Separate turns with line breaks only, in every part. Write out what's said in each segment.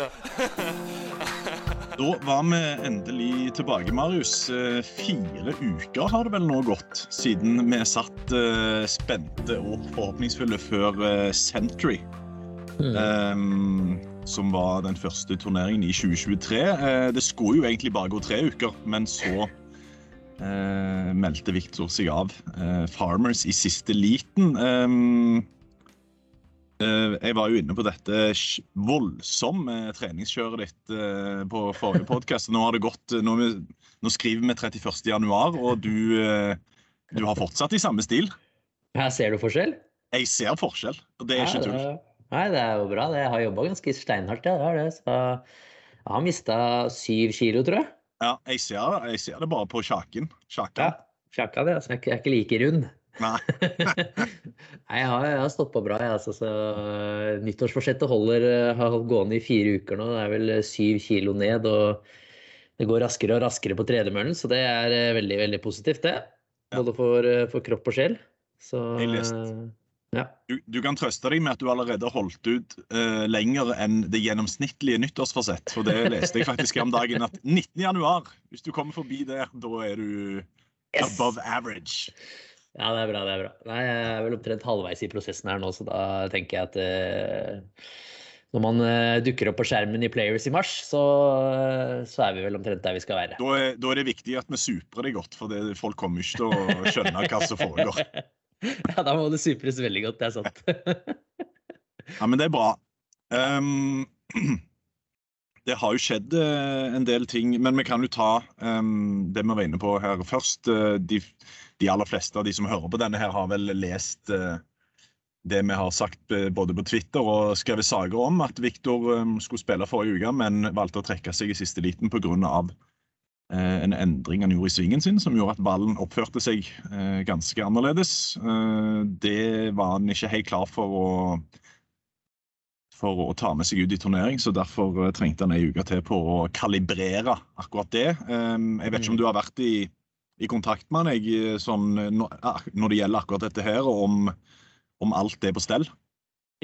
The.
Da var vi endelig tilbake, Marius. Eh, Fire uker har det vel nå gått siden vi satt eh, spente og forhåpningsfulle før Century. Mm. Um, som var den første turneringen i 2023. Eh, det skulle jo egentlig bare gå tre uker, men så eh, meldte Victor seg av. Eh, Farmers i siste liten. Eh, Eh, Jeg var jo inne på dette voldsomme treningskjøret ditt eh, på forrige podkast. Nå har det gått Nå, nå skriver vi 31. januar, og du, eh, du har fortsatt i samme stil.
Her ser du forskjell?
Jeg ser forskjell, og det er ikke tull.
det- Nei, det er jo bra. Jeg har jobba ganske steinhardt, jeg har det. Så jeg har mista syv kilo, tror jeg.
Ja, jeg ser, jeg ser det bare på sjaken.
Ja,
kjaken,
Sjakka det. Altså, jeg er ikke like rund.
Nei.
Nei, jeg har, jeg har stått på bra. Jeg, altså, så nyttårsforsettet holder, eh, har holdt gående i fire uker nå. Det er vel eh, syv kilo ned, og det går raskere og raskere på tredemøllen, så det er eh, veldig, veldig positivt, det. Både for, eh, for kropp og sjel. Så eh, ja.
Du, du kan trøste deg med at du allerede har holdt ut uh, lenger enn det gjennomsnittlige nyttårsforsett. For det leste jeg faktisk om dagen, at 19. januar, hvis du kommer forbi der, da er du
Yes!
above average.
Ja, det er bra. det er bra. Nei, Jeg er vel opptrent halvveis i prosessen her nå, så da tenker jeg at eh, når man eh, dukker opp på skjermen i Players i mars, så, eh, så er vi vel omtrent der vi skal være.
Da er, da er det viktig at vi suprer det godt, for det, folk kommer ikke til å skjønne hva som foregår.
Ja, da må det supres veldig godt, det er sant.
Ja, Men det er bra. Um, det har jo skjedd eh, en del ting, men vi kan jo ta um, det vi var inne på her først. Eh, de, de aller fleste av de som hører på denne, her har vel lest eh, det vi har sagt eh, både på Twitter og skrevet saker om, at Viktor eh, skulle spille forrige uke, men valgte å trekke seg i siste liten pga. En endring han gjorde i svingen sin, som gjorde at ballen oppførte seg ganske annerledes. Det var han ikke helt klar for å for å ta med seg ut i turnering, så derfor trengte han ei uke til på å kalibrere akkurat det. Jeg vet ikke om du har vært i, i kontakt med han eh, sånn, eh, når, ah, det gjelder akkurat dette her, og om, om alt er på stell?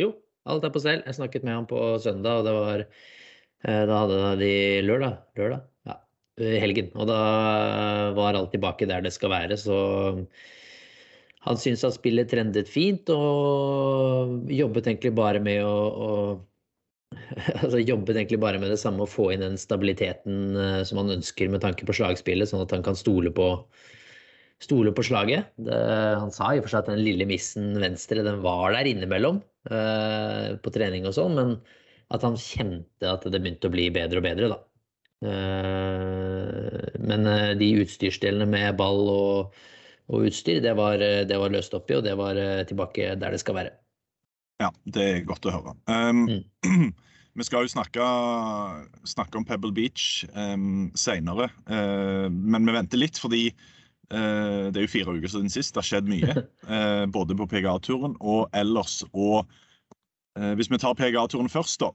Jo, alt er på stell. Jeg snakket med ham på søndag, og det var eh, Da hadde de lørdag, lørdag, helgen. Og da var alt tilbake der det skal være, så han syntes at spillet trendet fint, og jobbet egentlig bare med å, å altså jobbet egentlig bare med det samme, å få inn den stabiliteten eh, som han ønsker med tanke på slagspillet, sånn at han kan stole på, stole på slaget. Det, han sa i og for seg at den lille missen venstre, den var der innimellom eh, på trening og sånn, men at han kjente at det begynte å bli bedre og bedre, da. Eh, men eh, de utstyrsdelene med ball og, og utstyr, det var, eh, det var løst opp i, og det var tilbake der det skal være.
Ja, det er godt å høre. Um, vi skal jo snakke, snakke om Pebble Beach um, seinere, uh, men vi venter litt fordi uh, det er jo fire uker siden sist. Det har skjedd mye. uh, både på PGA-turen og ellers. Og hvis vi tar PGA-turen først, da.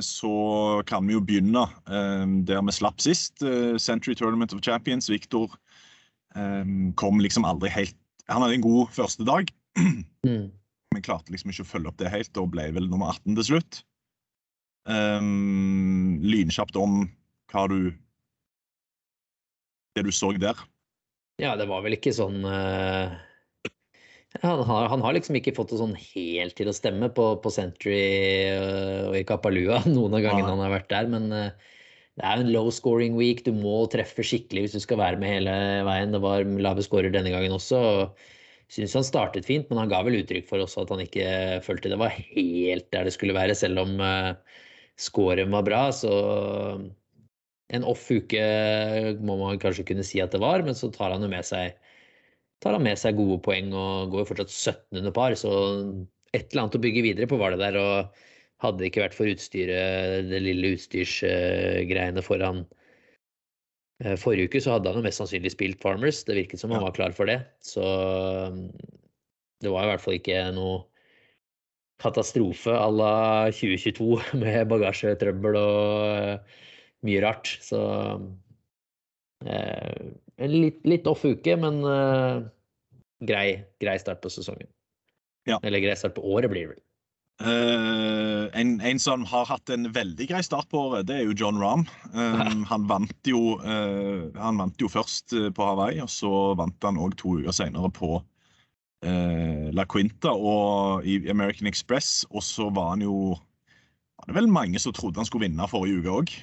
Så kan vi jo begynne der vi slapp sist. Century Tournament of Champions. Victor um, kom liksom aldri helt Han hadde en god første dag.
Mm.
Vi klarte liksom ikke å følge opp det helt, og ble vel nummer 18 til slutt. Um, lynkjapt om hva du Det du så der.
Ja, det var vel ikke sånn uh, han, har, han, har, liksom ikke fått det sånn helt til å stemme på, på Century uh, og i Kapalua noen av gangene han har vært der, men uh, det er en low scoring week. Du må treffe skikkelig hvis du skal være med hele veien. Det var lave scorer denne gangen også. og Syns han startet fint, men han ga vel uttrykk for også at han ikke følte det var helt der det skulle være, selv om uh, scoren var bra. Så en off uke må man kanskje kunne si at det var, men så tar han jo med seg, med seg gode poeng og går jo fortsatt 17 under par. Så et eller annet å bygge videre på var det der. og hadde det ikke vært for utstyret, det lille utstyrsgreiene foran eh, forrige uke, så hadde han jo mest sannsynlig spilt Farmers. Det virket som han var klar for det. Så det var i hvert fall ikke noe katastrofe à la 2022 med bagasjetrøbbel og eh, mye rart. Så eh, en litt, litt, off uke, men eh, grei, grei, start på sesongen. Ja. Eller grei start på året, blir det vel.
Uh, en, en, som har hatt en veldig grei start på året, det er jo John Rahm. Um, han, vant jo, uh, han vant jo først på Hawaii, og så vant han òg to uker senere på uh, La Quinta og i American Express. Og så var han jo var det vel mange som trodde han skulle vinne forrige uke òg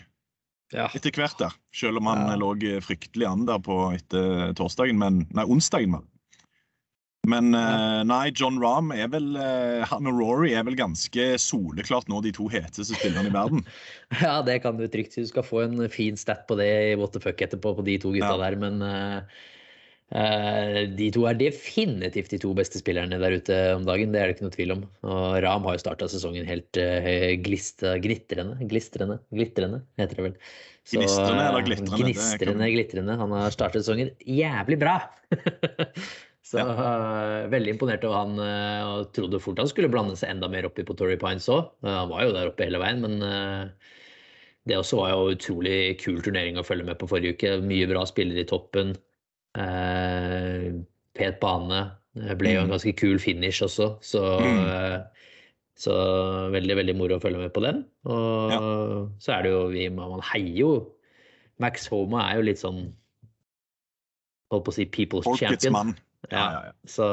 ja. etter hvert. der. Selv om han ja. lå fryktelig an der på etter torsdagen, men, nei, onsdagen. Men, men uh, nei, John Rahm er vel uh, Han og Rory er vel ganske soleklart nå de to heteste spillerne i verden.
ja, det kan du trygt si. Du skal få en fin stat på det i what the fuck etterpå på de to gutta ja. der, men uh, de to er definitivt de to beste spillerne der ute om dagen. Det er det ikke noe tvil om. Og Ram har jo starta sesongen helt glista, glitrende, glistrende, glitrende, heter det vel.
Så, gnistrende eller glitrende?
Gnistrende, glitrende. Han har startet sesongen jævlig bra! Så ja. uh, veldig imponert over han uh, og trodde fort han skulle blande seg enda mer oppi på Torrey Pines òg. Uh, han var jo der oppe hele veien, men det også var jo utrolig kul turnering å følge med på forrige uke. Mye bra spillere i toppen. Pet bane. Det ble jo en mm. ganske kul finish også, så, mm. så veldig, veldig moro å følge med på den. Og ja. så er det jo vi, Man heier jo Max Homa er jo litt sånn Holdt på å si people's Folkets champion. Mann. Ja, ja, ja. Så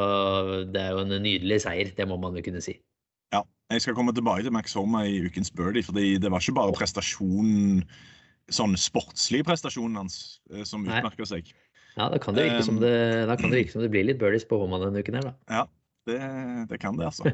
det er jo en nydelig seier, det må man jo kunne si.
Ja. Jeg skal komme tilbake til Max Homa i ukens birdie, fordi det var ikke bare prestasjonen, sånn sportslig prestasjonen hans eh, som utmerker seg.
Ja, da kan, det virke som det, da kan det virke som det blir litt birdies på Homa denne uken her, da.
Ja, det, det kan det, altså.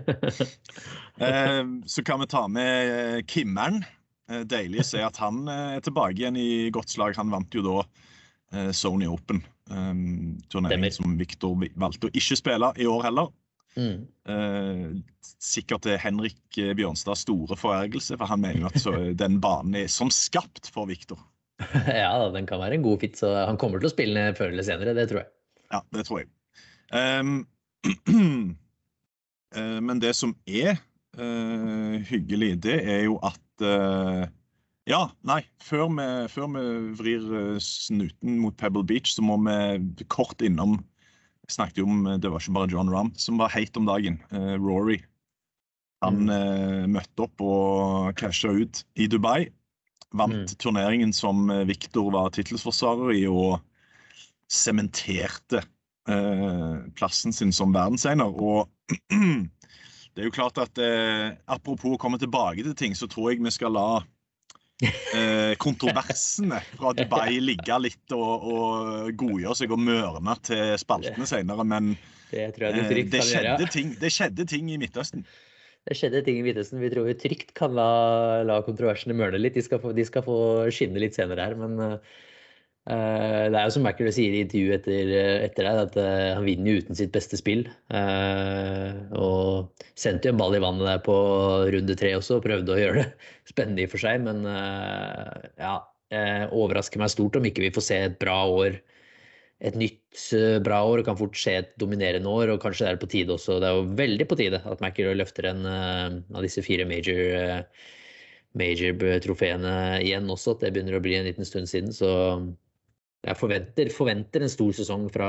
eh, så kan vi ta med Kimmern. Eh, deilig å se at han er tilbake igjen i godt slag. Han vant jo da eh, Sony Open. Um, turnering som Viktor valgte å ikke spille i år heller. Mm. Uh, sikkert til Henrik Bjørnstads store forergelse, for han mener at at den banen er som skapt for Viktor.
ja, den kan være en god fit, så han kommer til å spille før eller senere, det tror jeg.
Ja, det tror jeg. Um, uh, men det som er uh, hyggelig, det er jo at ja, nei. Før vi, før vi, vrir eh, snuten mot Pebble Beach, så må vi kort innom snakket jo om eh, Det var ikke bare John Ramm som var heit om dagen. Uh, Rory. Han mm. uh, møtte opp og casha ut i Dubai. Vant mm. turneringen som Victor var tittelsforsvarer i, og sementerte uh, plassen sin som verdensener. Og det er jo klart at apropos å komme tilbake til ting, så tror jeg vi skal la eh, kontroversene fra Dubai ligge litt og, og godgjøre seg og mørne til spaltene senere. Men det, eh, det, skjedde ting, det, skjedde ting, i Midtøsten.
Det skjedde ting i Midtøsten vi tror vi trygt kan la, la kontroversene mørne litt. De skal, få, de skal, få, skinne litt senere her. Men Uh, det er jo som Macker sier i intervjuet etter, etter deg, at uh, han vinner jo uten sitt beste spill. Uh, og sendte jo en ball i vannet der på runde tre også, og prøvde å gjøre det spennende i for seg. Men ja, overrasker meg stort om ikke vi får se et bra år. Et nytt bra år, og kan fort se et dominerende år. Og kanskje det er på tide også. Det er jo veldig på tide at Macker løfter en av disse fire major major-trofeene igjen også. Det begynner å bli en liten stund siden. Så jeg forventer, forventer, en stor sesong fra,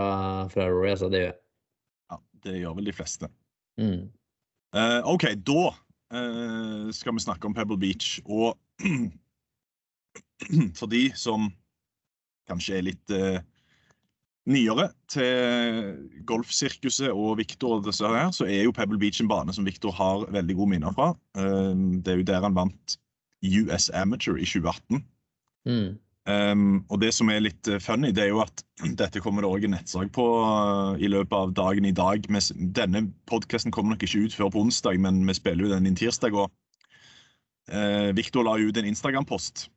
fra Rory, altså. Det gjør jeg.
Ja, det gjør vel de fleste.
Mm.
Uh, OK, da uh, skal vi snakke om Pebble Beach. Og for de som kanskje er litt uh, nyere til golfsirkuset og Victor, og disse her, så er jo Pebble Beach en bane som Victor har veldig gode minner fra. Det er jo der han vant US Amateur i 2018.
Mm.
Um, og det som er litt eh, funny, det er jo at dette kommer det òg en nettsak på uh, i løpet av dagen i dag. Denne podkasten kommer nok ikke ut før på onsdag, men vi spiller jo den inn tirsdag. Og uh, Victor la ut en Instagram-post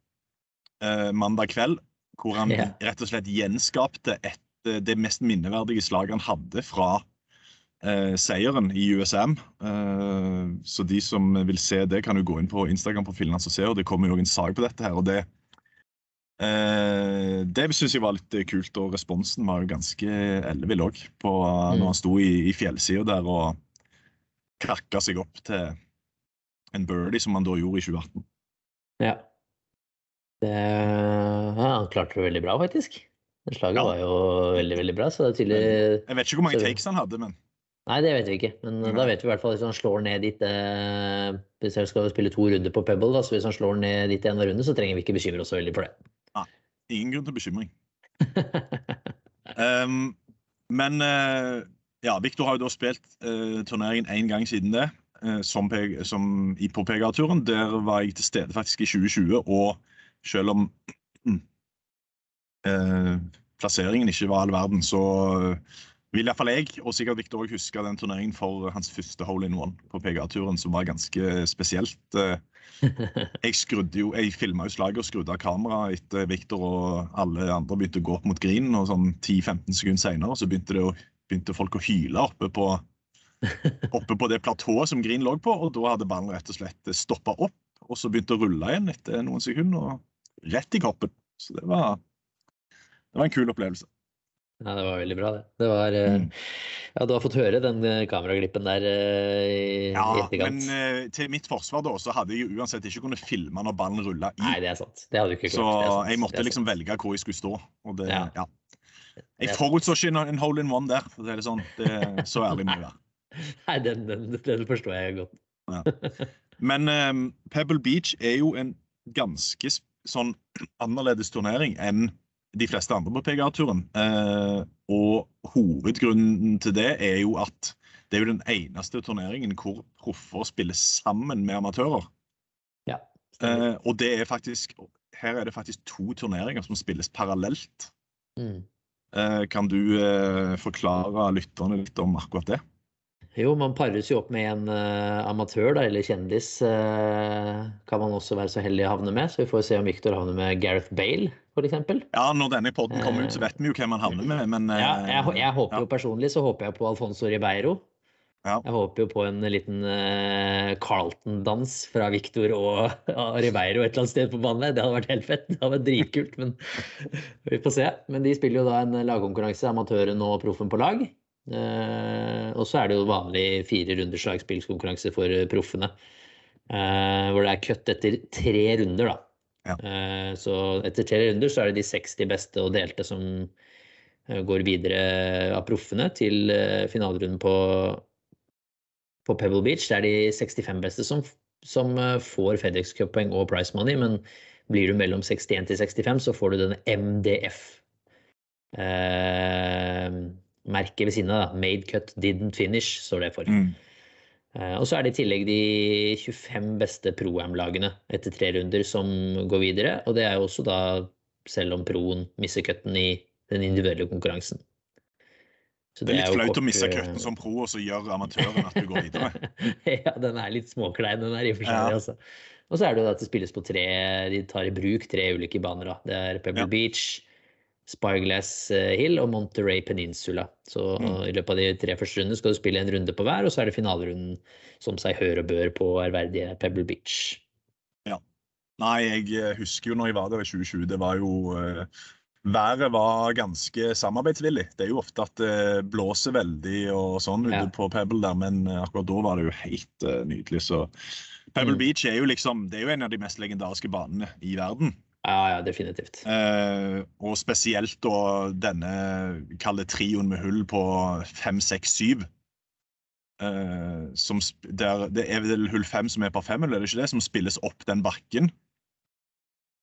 uh, mandag kveld hvor han
yeah.
rett og slett gjenskapte et, det mest minneverdige slaget han hadde fra seieren i USM. Så de som vil se det, kan jo gå inn på Instagram-profilen hans og se. og Det kommer jo en sak på dette her. og det Eh, det syns jeg var litt eh, kult, og responsen var jo ganske ellevill òg. Når
Mm.
han sto i, i fjellsida der og krakka seg opp til en birdie, som han da gjorde i 2018.
Ja. Det, ja, han klarte det veldig bra, faktisk. Slaget
Ja.
var jo veldig, veldig bra. Så det er tydelig
Jeg vet ikke hvor mange takes han hadde, men
Nei, det vet vi ikke. Men
Nei.
da vet vi i hvert fall hvis han slår ned dit eh, Hvis jeg skal spille to runder på Pebble, da, så hvis han slår ned dit i en runde, så trenger vi ikke bekymre oss så veldig for det.
ingen grunn til bekymring. Um, men uh, ja, Victor har jo da spilt uh, turneringen én gang siden det, uh, som, som i, på PGA-turen. Der var jeg til stede faktisk i 2020, og selv om eh, plasseringen ikke var all verden, så eh, vil iallfall jeg, og sikkert Victor også, huske den turneringen for hans første hole in one på PGA-turen, som var ganske spesielt. Eh, jeg skrudde jo, jeg filma slaget og skrudde av kameraet etter Victor og alle andre begynte å gå opp mot grinen. og sånn 10-15 sekunder senere så begynte, å, begynte folk å hyle oppe på, oppe på det platået som green lå på. Og da hadde ballen rett og slett stoppa opp, og så begynte å rulle igjen etter noen sekunder. og Rett i koppen. Så det var, det var en kul opplevelse.
Ja, det var veldig bra, det. det var, eh,
Mm.
ja, du har fått høre den eh, kameraglippen der eh, i,
Ja,
etterkant.
men til mitt forsvar da, så hadde jeg jo uansett ikke kunnet filme når ballen rulla i.
Nei, det er sant. Det hadde du ikke
Så
klart. sant.
jeg måtte liksom velge hvor jeg skulle stå. Og det,
Ja.
ja. Jeg forutså ikke en- hole in one der. for å si det sånn. Det, så ærlig må jeg være.
Nei, den, den, den forstår jeg godt.
Men um, Pebble Beach er jo en ganske sånn annerledes turnering enn de fleste andre på PGA-turen. Eh, og hovedgrunnen til det er jo at det er jo den eneste turneringen hvor proffer spiller sammen med amatører.
Ja.
Eh, og det er faktisk her er det faktisk to turneringer som spilles parallelt.
Mm.
Eh, kan du eh, forklare lytterne litt om akkurat det?
Jo, man pares jo opp med en uh, amatør, da, eller kjendis, Uh, kan man også være så heldig å havne med. Så vi får se om Victor havner med Gareth Bale, f.eks.
Ja, Når denne podden kommer ut, så vet vi jo hvem han havner med. Men uh,
Ja, jeg, jeg håper
ja.
jo personlig så håper jeg på Alfonso Ribeiro.
Ja.
Jeg håper jo på en liten eh, Carlton-dans fra Victor og og Ribeiro et eller annet sted på banen. Det hadde vært helt fett. Det hadde vært dritkult, men vi får se. Men de spiller jo da en lagkonkurranse, amatøren og proffen på lag. Eh, og så er det jo vanlig fire runder lagspillskonkurranse for eh, proffene. Eh, hvor det er cut etter tre runder, da.
Ja.
Så etter tre runder så er det de 60 beste og delte som går videre av proffene til finalerunden på, på Pebble Beach. Det er de 65 beste som, som får FedEx Cup-poeng og price money, men blir du mellom 61 til 65, så får du denne MDF. Eh, merket ved siden av, da. Made cut didn't finish, står det for.
Mm.
Eh, Og så er det i tillegg de 25 beste pro-am-lagene etter tre runder som går videre. Og det er jo også da, selv om proen misser cutten i den individuelle konkurransen. Så
Det er litt flaut å misse
eh,
cutten som pro, og så gjør amatøren at du går videre.
ja, den er litt småklein, den er i og for seg.
Ja.
Altså. Og så er det jo at det spilles på tre De tar i bruk tre ulike baner. da. Det er Pebble
Ja.
Beach, Spyglass eh, Hill og Monterey Peninsula. Så
Mm.
i løpet av de tre første rundene skal du spille en runde på hver, og så er det finalerunden som seg hør og bør på ærverdige Pebble Beach.
Nei, jeg eh, husker jo når jeg var der i 2020, det var jo uh, Været var ganske samarbeidsvillig. Det er jo ofte at det blåser veldig og sånn ute
Ja.
på Pebble der, men eh, akkurat da var det jo helt uh, nydelig. Så Pebble
Mm.
Beach er jo liksom Det er jo en av de mest legendariske banene i verden.
Ja, ja, definitivt.
Eh, og spesielt da denne kalde trioen med hull på fem, seks, syv. eh, som sp- der, Det er vel hull fem som er par femmhull, er det ikke det? Som spilles opp den bakken.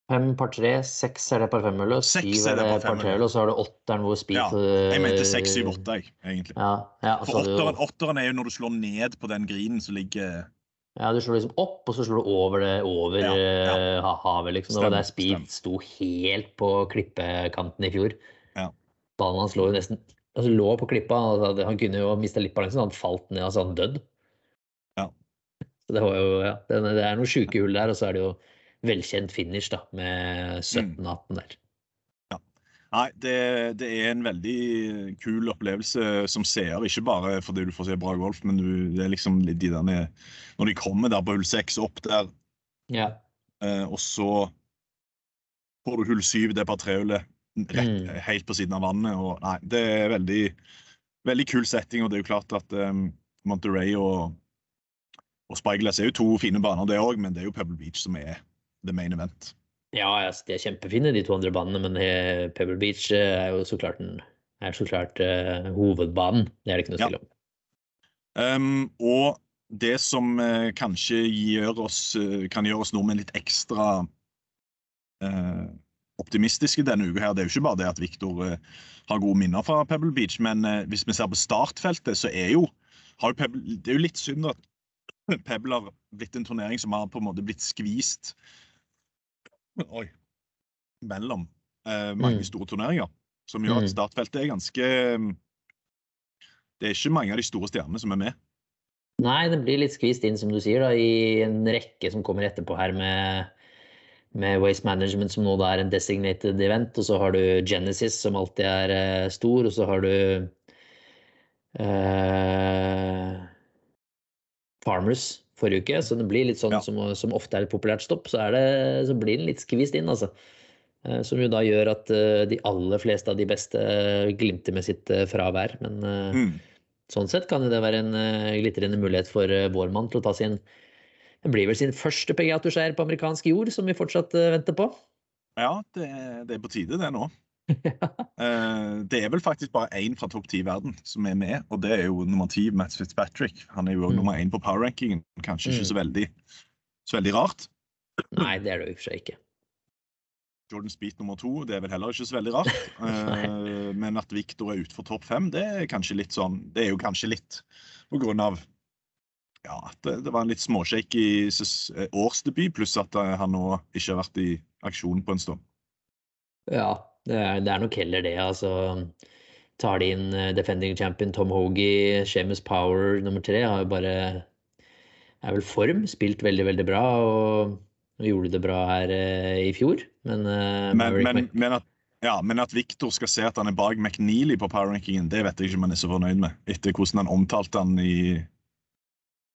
Fem par tre, seks er det par femhull, og
Seks
syv
er det par
par
femhull,
trehull, og så har du åtteren hvor speed
Ja, Jeg mente seks, syv, åtte, jeg, egentlig.
Ja, ja,
For
har du
åtteren, åtteren er jo når du slår ned på den grinen som ligger
Ja, du slår liksom opp, og så slår du over det over
Ja, ja.
eh, havet, liksom. Det var der Speed
stem.
sto helt på klippekanten i fjor.
Ja.
Ballen hans lå jo nesten altså lå på klippa. Altså, Han kunne jo mista litt balansen, han falt ned, altså han dødd.
Ja.
Så det var jo, ja, det, det er noen sjuke hull der, og så er det jo velkjent finish, da, med 17-18 der.
Nei, det, det er en veldig kul opplevelse som seer. Ikke bare fordi du får se bra golf, men du, det er liksom litt de med, Når de kommer der på hull seks opp der,
Ja.
eh, og så får du hull syv, det par trehullet,
Mm.
helt på siden av vannet. Og, nei, det er veldig, veldig kul setting, og det er jo klart at um, Monterey og, og Spyglass er jo to fine baner, det òg, men det er jo Pebble Beach som er the main event.
Ja, altså, de er kjempefine, de to andre banene, men eh, Pebble Beach eh, er jo så klart, den, er så klart uh, hovedbanen. Det er det ikke noe
Ja.
stille om.
Um, og det som uh, kanskje gjør oss, uh, kan gjøre oss nordmenn litt ekstra optimistiske denne uka, her, det er jo ikke bare det at Victor eh, har gode minner fra Pebble Beach, men hvis vi ser på startfeltet, så er jo, har jo Pebble, det er jo litt synd at Pebble har blitt en turnering som har på en måte blitt skvist Oi. mellom eh, mange
Mm.
store turneringer, som gjør
Mm.
at startfeltet er ganske Det er ikke mange av de store stjernene som er med.
Nei, det blir litt skvist inn, som du sier, da, i en rekke som kommer etterpå her med, med Waste Management, som nå da er en designated event. Og så har du Genesis, som alltid er eh, stor, og så har du eh, Farmers forrige uke. Så det blir litt sånn
Ja.
som, som ofte er et populært stopp, så, er det, så blir den litt skvist inn, altså. Eh, Som jo da gjør at eh, de aller fleste av de beste glimter med sitt eh, fravær. Men
Mm.
Sånn sett kan det være en glitrende mulighet for vår mann til å ta sin Det blir vel sin første PGA-turseier på amerikansk jord, som vi fortsatt venter på.
Ja, det, det er på tide, det nå. Eh, det er vel faktisk bare én fra topp ti i verden som er med, og det er jo nummer ti, Matt Fitzpatrick. Han er jo
Mm.
nummer én på power-rankingen. Kanskje ikke
Mm.
så veldig, så veldig rart.
Nei, det er det i og for seg ikke.
Jordan Speed nummer to, det er vel heller ikke så veldig rart. uh, men at Victor er utenfor topp fem, det er kanskje litt sånn Det er jo kanskje litt på grunn av ja, at det, det var en litt småshaky eh, årsdebut, pluss at han nå ikke har vært i aksjon på en stund.
Ja, det er, det er nok heller det, altså. Tar de inn eh, defending champion Tom Hogie, Seamus Power nummer tre, har jo bare Er vel form, spilt veldig, veldig bra, og, gjorde det bra her eh, i fjor. Men, eh,
Men, men, men, at, ja, men at Victor skal se at han er bak McNeely på power-rankingen, det vet jeg ikke om han er så fornøyd med. Etter hvordan han omtalte han i,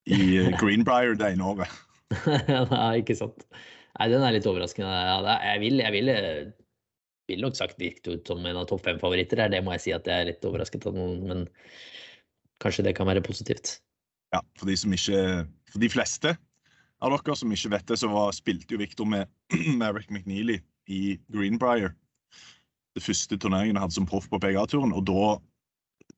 i Greenbrier det ene året.
Nei, ikke sant. Nei, den er litt overraskende. Ja, vil, jeg vil, jeg ville nok sagt ut som en av topp fem-favoritter. Det må jeg si at jeg er litt overrasket av noen, men kanskje det kan være positivt.
Ja, for de ikke For de fleste av dere som ikke vet det, så var, spilte jo Victor med Merrick McNeely i Greenbrier. Det første turneringen han hadde som proff på PGA-turen. Og da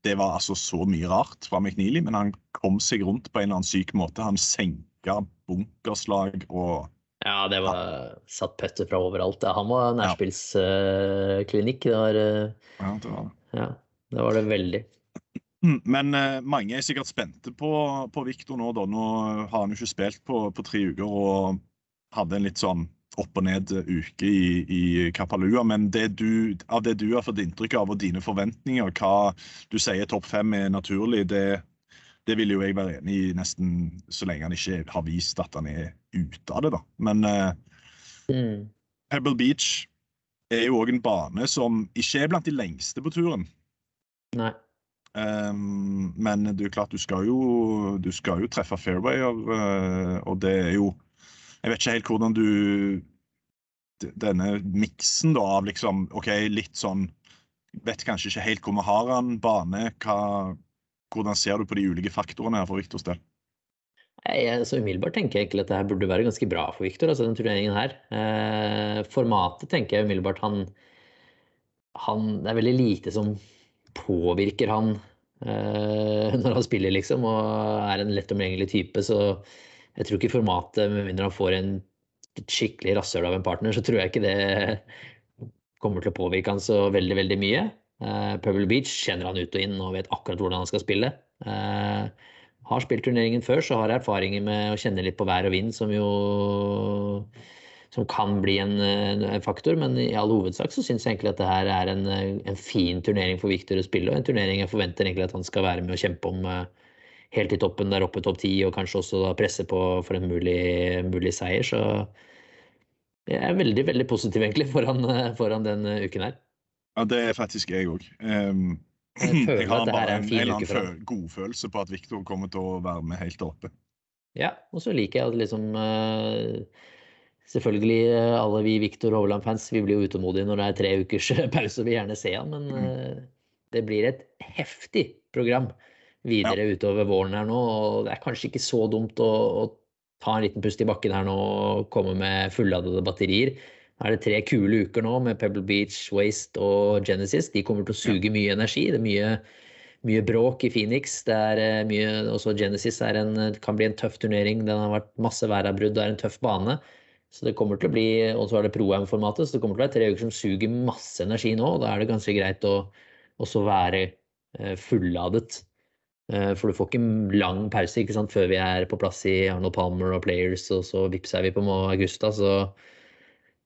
Det var altså så mye rart fra McNeely, men han kom seg rundt på en eller annen syk måte. Han senka bunkerslag og
Ja, det var satt putter fra overalt. Han var nærspillsklinikk. Det var eh,
ja, det var det.
Ja, det var det veldig.
Men eh, mange er sikkert spente på, på Viktor nå. da. Nå har han jo ikke spilt på, på tre uker og hadde en litt sånn opp og ned uke i, i Kapalua. Men det du, av det du har fått inntrykk av og dine forventninger, hva du sier topp fem er naturlig, det, det vil jo jeg være enig i nesten så lenge han ikke har vist at han er ute av det. da. Men uh,
Mm.
Pebble Beach er jo òg en bane som ikke er blant de lengste på turen.
Nei.
Um, men det er jo klart, du skal jo, du skal jo treffe fairwayer, uh, og det er jo Jeg vet ikke helt hvordan du Denne miksen da av liksom OK, litt sånn Vet kanskje ikke helt hvor vi har han, bane. Hva, hvordan ser du på de ulike faktorene her for Viktors del?
Altså, umiddelbart tenker jeg egentlig at det burde være ganske bra for Victor, altså den turneringen her. Eh, formatet tenker jeg umiddelbart han, han Det er veldig lite som påvirker han eh, når han spiller, liksom, og er en lett omgjengelig type. Så jeg tror ikke formatet, med mindre han får en skikkelig rasshøl av en partner, så tror jeg ikke det kommer til å påvirke han så veldig, veldig mye. Uh, Pebble Beach kjenner han ut og inn og vet akkurat hvordan han skal spille. Uh, har spilt turneringen før, så har jeg erfaringer med å kjenne litt på vær og vind, som jo som kan bli en, en faktor. Men i all hovedsak så syns jeg egentlig at det her er en, en, fin turnering for Victor å spille, og en turnering jeg forventer egentlig at han skal være med å kjempe om helt i toppen, der oppe topp ti, og kanskje også da presse på for en mulig, mulig seier. Så jeg er veldig, veldig positiv egentlig foran, foran den uken her.
Ja, det er faktisk jeg òg. Um, jeg, jeg, har bare en, en eller annen godfølelse på at Viktor kommer til å være med helt oppe.
Ja, og så liker jeg at liksom uh, Selvfølgelig, uh, alle vi Viktor Hovland-fans vi blir jo utålmodige når det er tre ukers pause og vil gjerne se han, men uh, det blir et heftig program videre ja. utover våren her nå. og Det er kanskje ikke så dumt å, å ta en liten pust i bakken her nå og komme med fulladede batterier er det tre kule uker nå med Pebble Beach, Waste og Genesis. De kommer til å suge mye energi. Det er mye, mye bråk i Phoenix. Det er eh, mye, også Genesis er en, kan bli en tøff turnering. Den har vært masse væravbrudd. Det er en tøff bane. Så det kommer til å bli, Og så er det pro-am-formatet, så det kommer til å være tre uker som suger masse energi nå. og Da er det ganske greit å også være eh, fulladet. Eh, for du får ikke lang pause ikke sant, før vi er på plass i Arnold Palmer og Players, og så vippser vi på Augusta. så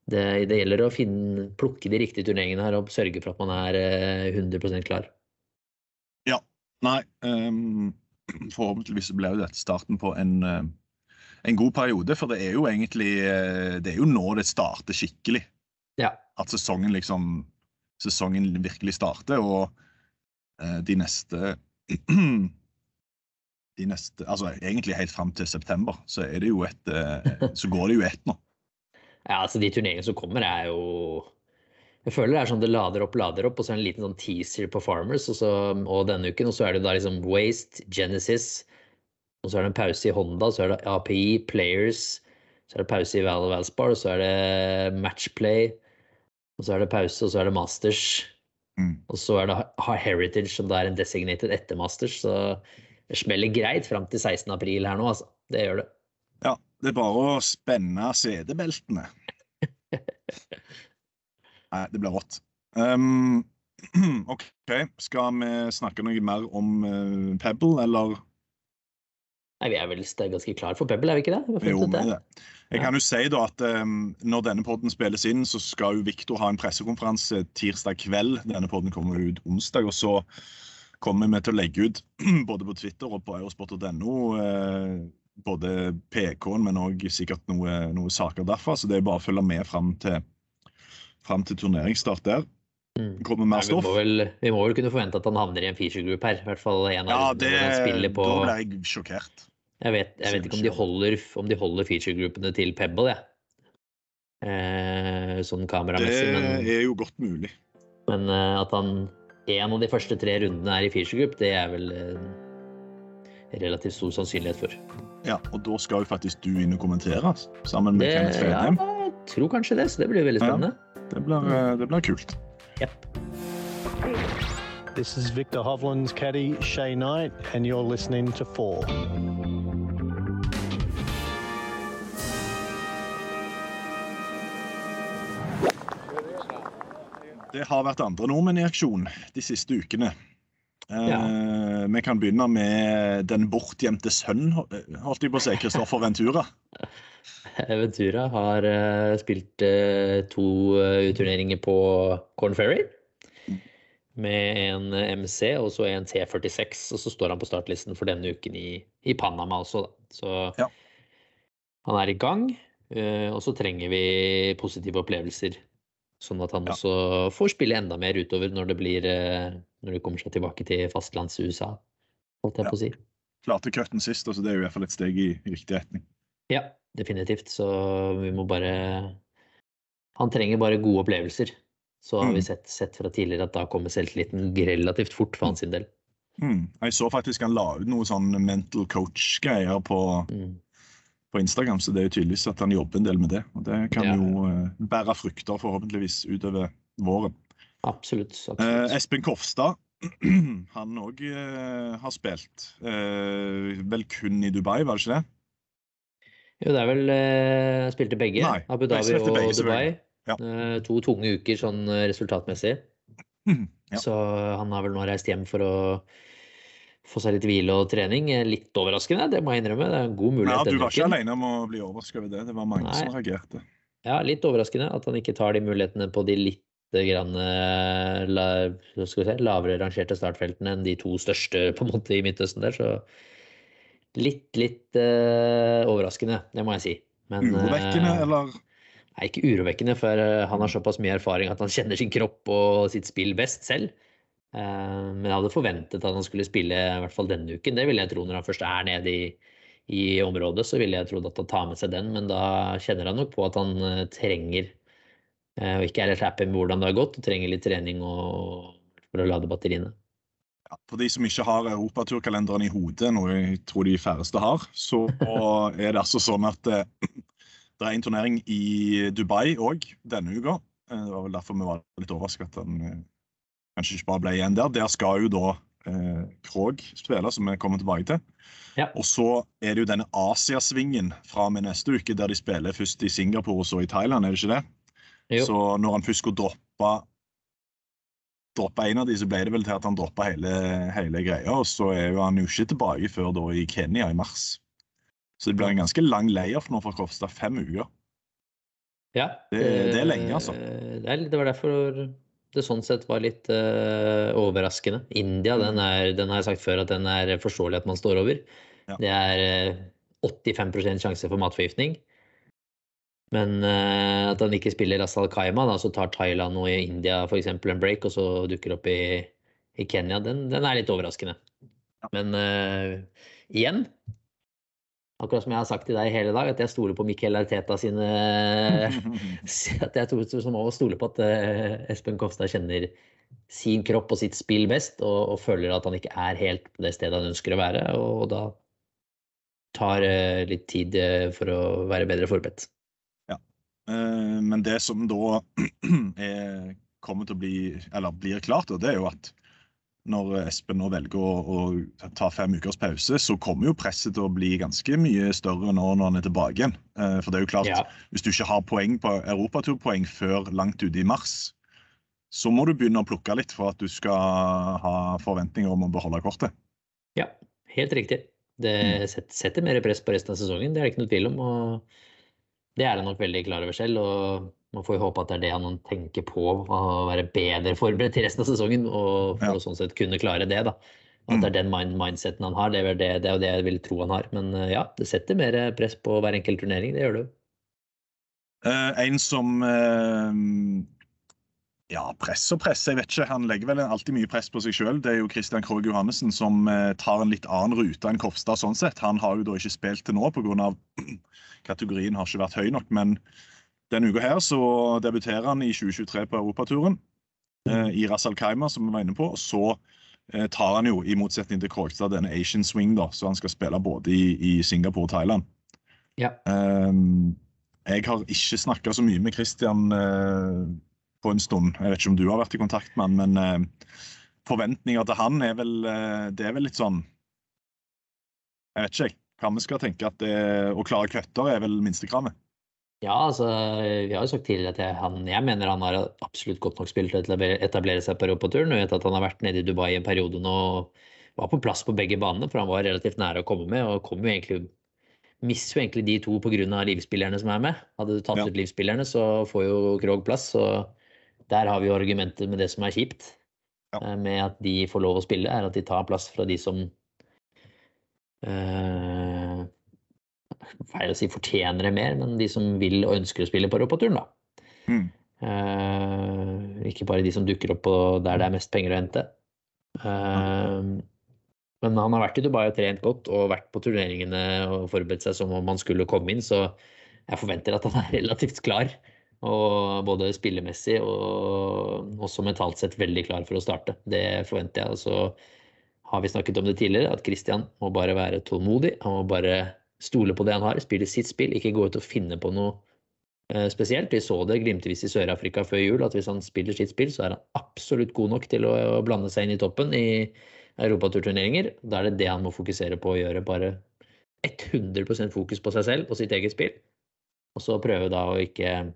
det, det, gjelder å finne, plukke de riktige turneringene her og sørge for at man er 100 eh, klar.
Ja. Nei. Um, forhåpentligvis blir jo dette starten på en, eh, en, god periode. For det er jo egentlig eh, Det er jo nå det starter skikkelig.
Ja.
At sesongen liksom Sesongen virkelig starter, og uh, de neste de neste, altså Egentlig helt fram til september, så, er det jo et, så går det jo ett nå.
Ja, altså De turneringene som kommer, er jo Jeg føler det er sånn det lader opp, lader opp, og så er det en liten sånn teaser på Farmers og, så, og denne uken. Og så er det da liksom Waste, Genesis, og så er det en pause i Honda, så er det API, Players, så er det pause i Val of Valspar, så er det Matchplay, og så er det pause, og så er det Masters. Mm. Og så er det Heritage, som da er en designated etter Masters. Så det smeller greit fram til 16. april her nå, altså. Det gjør det.
Ja, det er bare å spenne CD-beltene. Nei, det blir rått. Um, OK, skal vi snakke noe mer om uh, Pebble, eller?
Nei, Vi er vel ganske klare for Pebble, er vi ikke det?
Jo, det. det. Jeg kan jo si da at um, Når denne podden spilles inn, så skal jo Viktor ha en pressekonferanse tirsdag kveld. Denne podden kommer ut onsdag. og så kommer vi til å legge ut både på Twitter og på eurosport.no både PK-en, men òg sikkert noe, noe, saker derfra. Så det er bare å følge med fram til, fram til turneringsstart der.
Mm. Kommer mer stoff. Ja, vi, må vel, vi må vel kunne forvente at han havner i en feature group her. I hvert fall en av
ja, det, på Da ble jeg sjokkert.
Jeg vet, jeg vet ikke om de holder, om de holder feature-gruppene til Pebble, jeg. Eh, sånn kameramessig.
Det er jo godt mulig.
Men eh, at han en av de første tre rundene er i feature group, det er vel eh, relativt stor sannsynlighet for.
Ja, og da skal jo faktisk du inn og kommentere sammen med det, Kenneth Fredheim.
Ja, jeg tror kanskje det, så det blir veldig spennende.
Ja, det, blir, eh, det blir kult.
Yep.
This is Victor Hovland's caddy, Shay Knight, and you're listening to Four.
Det har vært andre nordmenn i aksjon de siste ukene. Ja. Eh, vi kan begynne med den bortgjemte sønnen, holdt jeg på å si, Kristoffer Ventura.
Ventura har uh, spilt uh, to uh, turneringer på Corn Ferry. Med en MC og så en T46, og så står han på startlisten for denne uken i, i Panama også. Da. Så ja. han er i gang, og så trenger vi positive opplevelser Sånn at han ja. også får spille enda mer utover når det blir eh, når det kommer seg tilbake til fastlands-USA, holdt jeg ja. på å si.
Klarte cutten sist, altså det er jo i hvert fall et steg i, i riktig retning.
Ja, definitivt. Så vi må bare Han trenger bare gode opplevelser. Så har mm. vi sett, sett, fra tidligere at da kommer selvtilliten relativt fort for hans del.
Mm. Jeg så faktisk han la ut noe sånn mental coach-greier på, mm på Instagram, så det er jo tydeligvis at han jobber en del med det. Og det kan ja. jo uh, bære frukter forhåpentligvis utover våren.
Absolutt.
absolutt. Uh, Espen Kofstad han òg har spilt. Eh, vel kun i Dubai, var det ikke det?
Jo, det er vel eh, Spilte begge.
Nei,
Abu Dhabi og
begge,
Dubai.
Ja.
Eh, to tunge uker sånn eh, resultatmessig.
Ja.
Så han har vel nå reist hjem for å få seg litt hvile og trening. Eh, Litt overraskende, det må jeg innrømme. Det er en god
Ja,
mulighet
du var ikke
uken.
alene om å bli overrasket over det. Det var mange
Nei.
som reagerte.
Ja, litt overraskende at han ikke tar de mulighetene på de litt grann, eh, la, si, lavere rangerte startfeltene enn de to største på en måte i Midtøsten der. Så litt, litt uh, overraskende, det må jeg si. Men,
Urovekkende,
uh,
eller?
Nei, ikke urovekkende, for eh, han har såpass mye erfaring at han kjenner sin kropp og sitt spill best selv. Uh, Men jeg hadde forventet at han skulle spille i hvert fall denne uken. Det ville jeg tro når han først er nede i, i området, så ville jeg trodd at han tar med seg den. Men da kjenner han nok på at han eh, trenger, eh, og ikke er helt happy med hvordan det har gått, og trenger litt trening og, for å lade batteriene.
Ja, for de som ikke har europaturkalenderen i hodet, noe jeg tror de færreste har, så er det altså sånn at eh, det er en turnering i Dubai òg denne uka. Eh, Det var vel derfor vi var litt overrasket at eh, kanskje ikke bare ble igjen der. Der skal jo da eh, Krog spille, som vi kommer tilbake til.
Ja.
Og så er det jo denne Asiasvingen fra og med neste uke, der de spiller først i Singapore og så i Thailand, er det ikke det?
Jo.
Så når han først skulle droppe droppe en av de, så ble det vel til at han droppa hele, hele greia. Og så er jo han jo ikke tilbake før da i Kenya i mars. Så det blir en ganske lang layoff nå for Kofstad. Fem uker.
Ja,
Det- det er lenge, altså.
Det, var derfor det sånn sett var litt uh, overraskende. India,
Mm.
den, er, den har jeg sagt før at den er forståelig at man står over.
Ja.
Det er eh, 85% sjanse for matforgiftning. Men uh, at han ikke spiller Asal Kaima, da, så tar Thailand og India f.eks. en break, og så dukker opp i, i Kenya, den, den er litt overraskende. Men uh, igjen, akkurat som jeg har sagt til deg hele dag, at jeg stoler på Mikkel Arteta sine at jeg tror som å stole på at uh, Espen Kofstad kjenner sin kropp og sitt spill best, og, og føler at han ikke er helt på det stedet han ønsker å være, og, da tar litt tid for å være bedre forberedt.
Eh, Men det som da er, kommer til å bli, eller blir klart, og det er jo at når Espen nå velger å, å ta fem ukers pause, så kommer jo presset til å bli ganske mye større nå når han er tilbake igjen. Eh, For det er jo klart,
Ja.
hvis du ikke har poeng på europaturpoeng før langt ute i mars, så må du begynne å plukke litt for at du skal ha forventninger om å beholde kortet.
Ja, helt riktig. Det setter mer press på resten av sesongen, det er det ikke noe tvil om. og Det er han nok veldig klar over selv. og Man får jo håpe at det er det han tenker på, å være bedre forberedt til resten av sesongen. Og for
Ja.
å sånn sett kunne klare det. da. At det er den mind mindseten han har, det er, det, det er jo det jeg vil tro han har. Men eh, ja, det setter mer press på hver enkelt turnering, det gjør det jo.
Uh, en som eh, Ja, press og press, jeg vet ikke. Han legger vel alltid mye press på seg sjøl. Det er jo Christian Krogh Johannessen som eh, tar en litt annen rute enn Kofstad. sånn sett. Han har jo da ikke spilt til nå pga. kategorien har ikke vært høy nok. Men denne uka her så debuterer han i 2023 på europaturen eh, i Ras Al Khaima, som vi var inne på. Og så eh, tar han jo, i motsetning til Krogstad, denne Asian Swing, da, så han skal spille både i, i Singapore og Thailand.
Ja.
Ehm, jeg har ikke snakka så mye med Christian eh, på en stund. Jeg vet ikke om du har vært i kontakt med han, men eh, forventninger til han er vel eh, Det er vel litt sånn Jeg vet ikke, jeg. Hva vi skal tenke at det, å klare køtter er vel minstekravet.
Ja, altså, vi har jo sagt tidligere at jeg, han, jeg mener han har absolutt godt nok spill til å etablere, seg på europaturen. Jeg vet at han har vært nede i Dubai en periode nå og var på plass på begge banene, for han var relativt nære å komme med. Og kom jo egentlig Mister jo egentlig de to pga. livsspillerne som er med. Hadde du tatt
Ja.
ut livsspillerne, så får jo Krog plass. Så der har vi jo argumentet med det som er kjipt.
Ja.
eh, Med at de får lov å spille, er at de tar plass fra de som eh, Feil å si fortjener det mer, men de som vil og ønsker å spille på europaturen, da.
Mm.
Uh, ikke bare de som dukker opp på der det er mest penger å hente. Eh, men han har vært i Dubai og trent godt og vært på turneringene og forberedt seg som om han skulle komme inn, så jeg forventer at han er relativt klar. Og både spillemessig og også mentalt sett veldig klar for å starte. Det forventer jeg. Og så har vi snakket om det tidligere, at Christian må bare være tålmodig. Han må bare stole på det han har, spille sitt spill, ikke gå ut og finne på noe eh, spesielt. Vi så det glimtvis i Sør-Afrika før jul, at hvis han spiller sitt spill, så er han absolutt god nok til å, blande seg inn i toppen i europaturturneringer. Da er det det han må fokusere på å gjøre. Bare 100% fokus på seg selv og sitt eget spill. Og så prøve da å ikke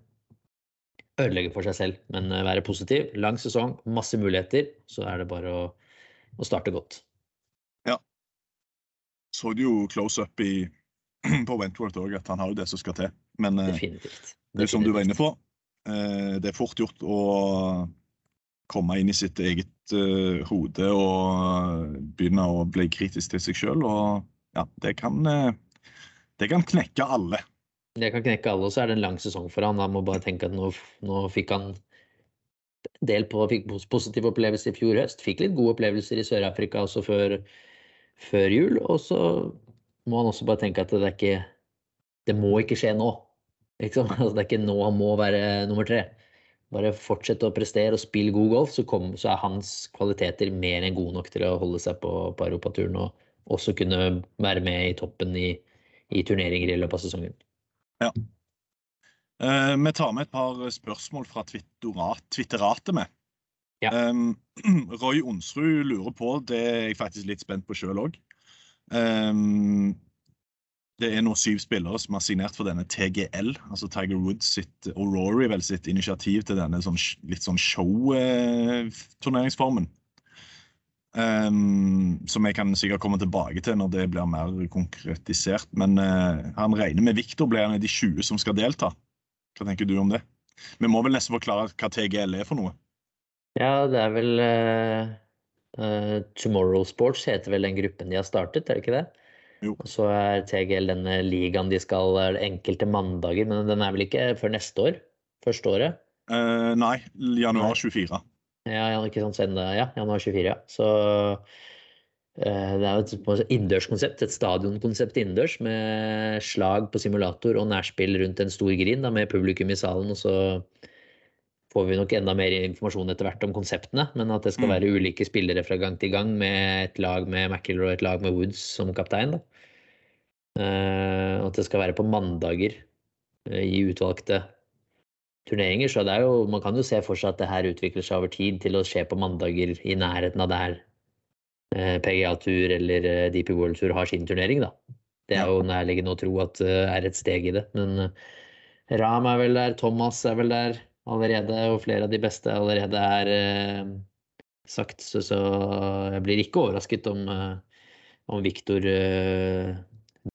ødelegge for seg selv, men eh, være positiv. Lang sesong, masse muligheter. Så er det bare å, å starte godt. Ja.
Så du jo close up i, på Wentworth òg, at han har jo det som skal til. Men eh,
Definitivt.
det er som du var inne på, eh, det er fort gjort å komme inn i sitt eget uh, hode og begynne å bli kritisk til seg sjøl. Og ja, det kan, det kan knekke alle.
Det kan knekke alle, og så er det en lang sesong for han. Han må bare tenke at nå, nå fikk han del på fikk positive opplevelser i fjor høst. Fikk litt gode opplevelser i Sør-Afrika også før, før jul. Og så må han også bare tenke at det ikke Det må ikke skje nå. Liksom? Altså, det er ikke nå han må være nummer tre. Bare fortsette å prestere og spille god golf, så, kom, så er hans kvaliteter mer enn gode nok til å holde seg på, på europaturen og også kunne være med i toppen i, i turneringer i løpet av sesongen.
Eh, vi tar med et par spørsmål fra Twitteratet med.
Ja.
Um, Roy Onsrud lurer på, det er jeg faktisk litt spent på sjøl òg. det er nå syv spillere som har signert for denne TGL, altså Tiger Woods sitt og Rory vel sitt initiativ til denne sånn, litt sånn show-turneringsformen. Um, som jeg kan sikkert komme tilbake til når det blir mer konkretisert. Men uh, han regner med Viktor blir en av de 20 som skal delta. Hva tenker du om det? Vi må vel nesten forklare hva TGL er for noe.
Ja, det er vel uh, Tomorrow Sports heter vel den gruppen de har startet, er det ikke det?
Jo.
Og så er TGL denne ligaen de skal enkelte mandager, men den er vel ikke før neste år? Første året?
Uh, nei, januar
Nei.
24.
Ja, ikke sant, siden, ja, januar 24, ja. Så eh, det er jo et innendørskonsept, et stadionkonsept innendørs med slag på simulator og nærspill rundt en stor grind da, med publikum i salen. Og så får vi nok enda mer informasjon etter hvert om konseptene, men at det skal
Mm.
være ulike spillere fra gang til gang med et lag med McIlroy og et lag med Woods som kaptein. da. Eh, og at det skal være på mandager eh, i utvalgte turneringer. Så det er jo, man kan jo se for seg at det her utvikler seg over tid til å skje på mandager i nærheten av der eh, PGA-tur eller eh, DP World Tour har sin turnering, da. Det er jo nærliggende å tro at det er et steg i det. Men eh, Ram er vel der, Thomas er vel der allerede, og flere av de beste allerede er eh, sagt. Så, så jeg blir ikke overrasket om, eh, om Viktor eh,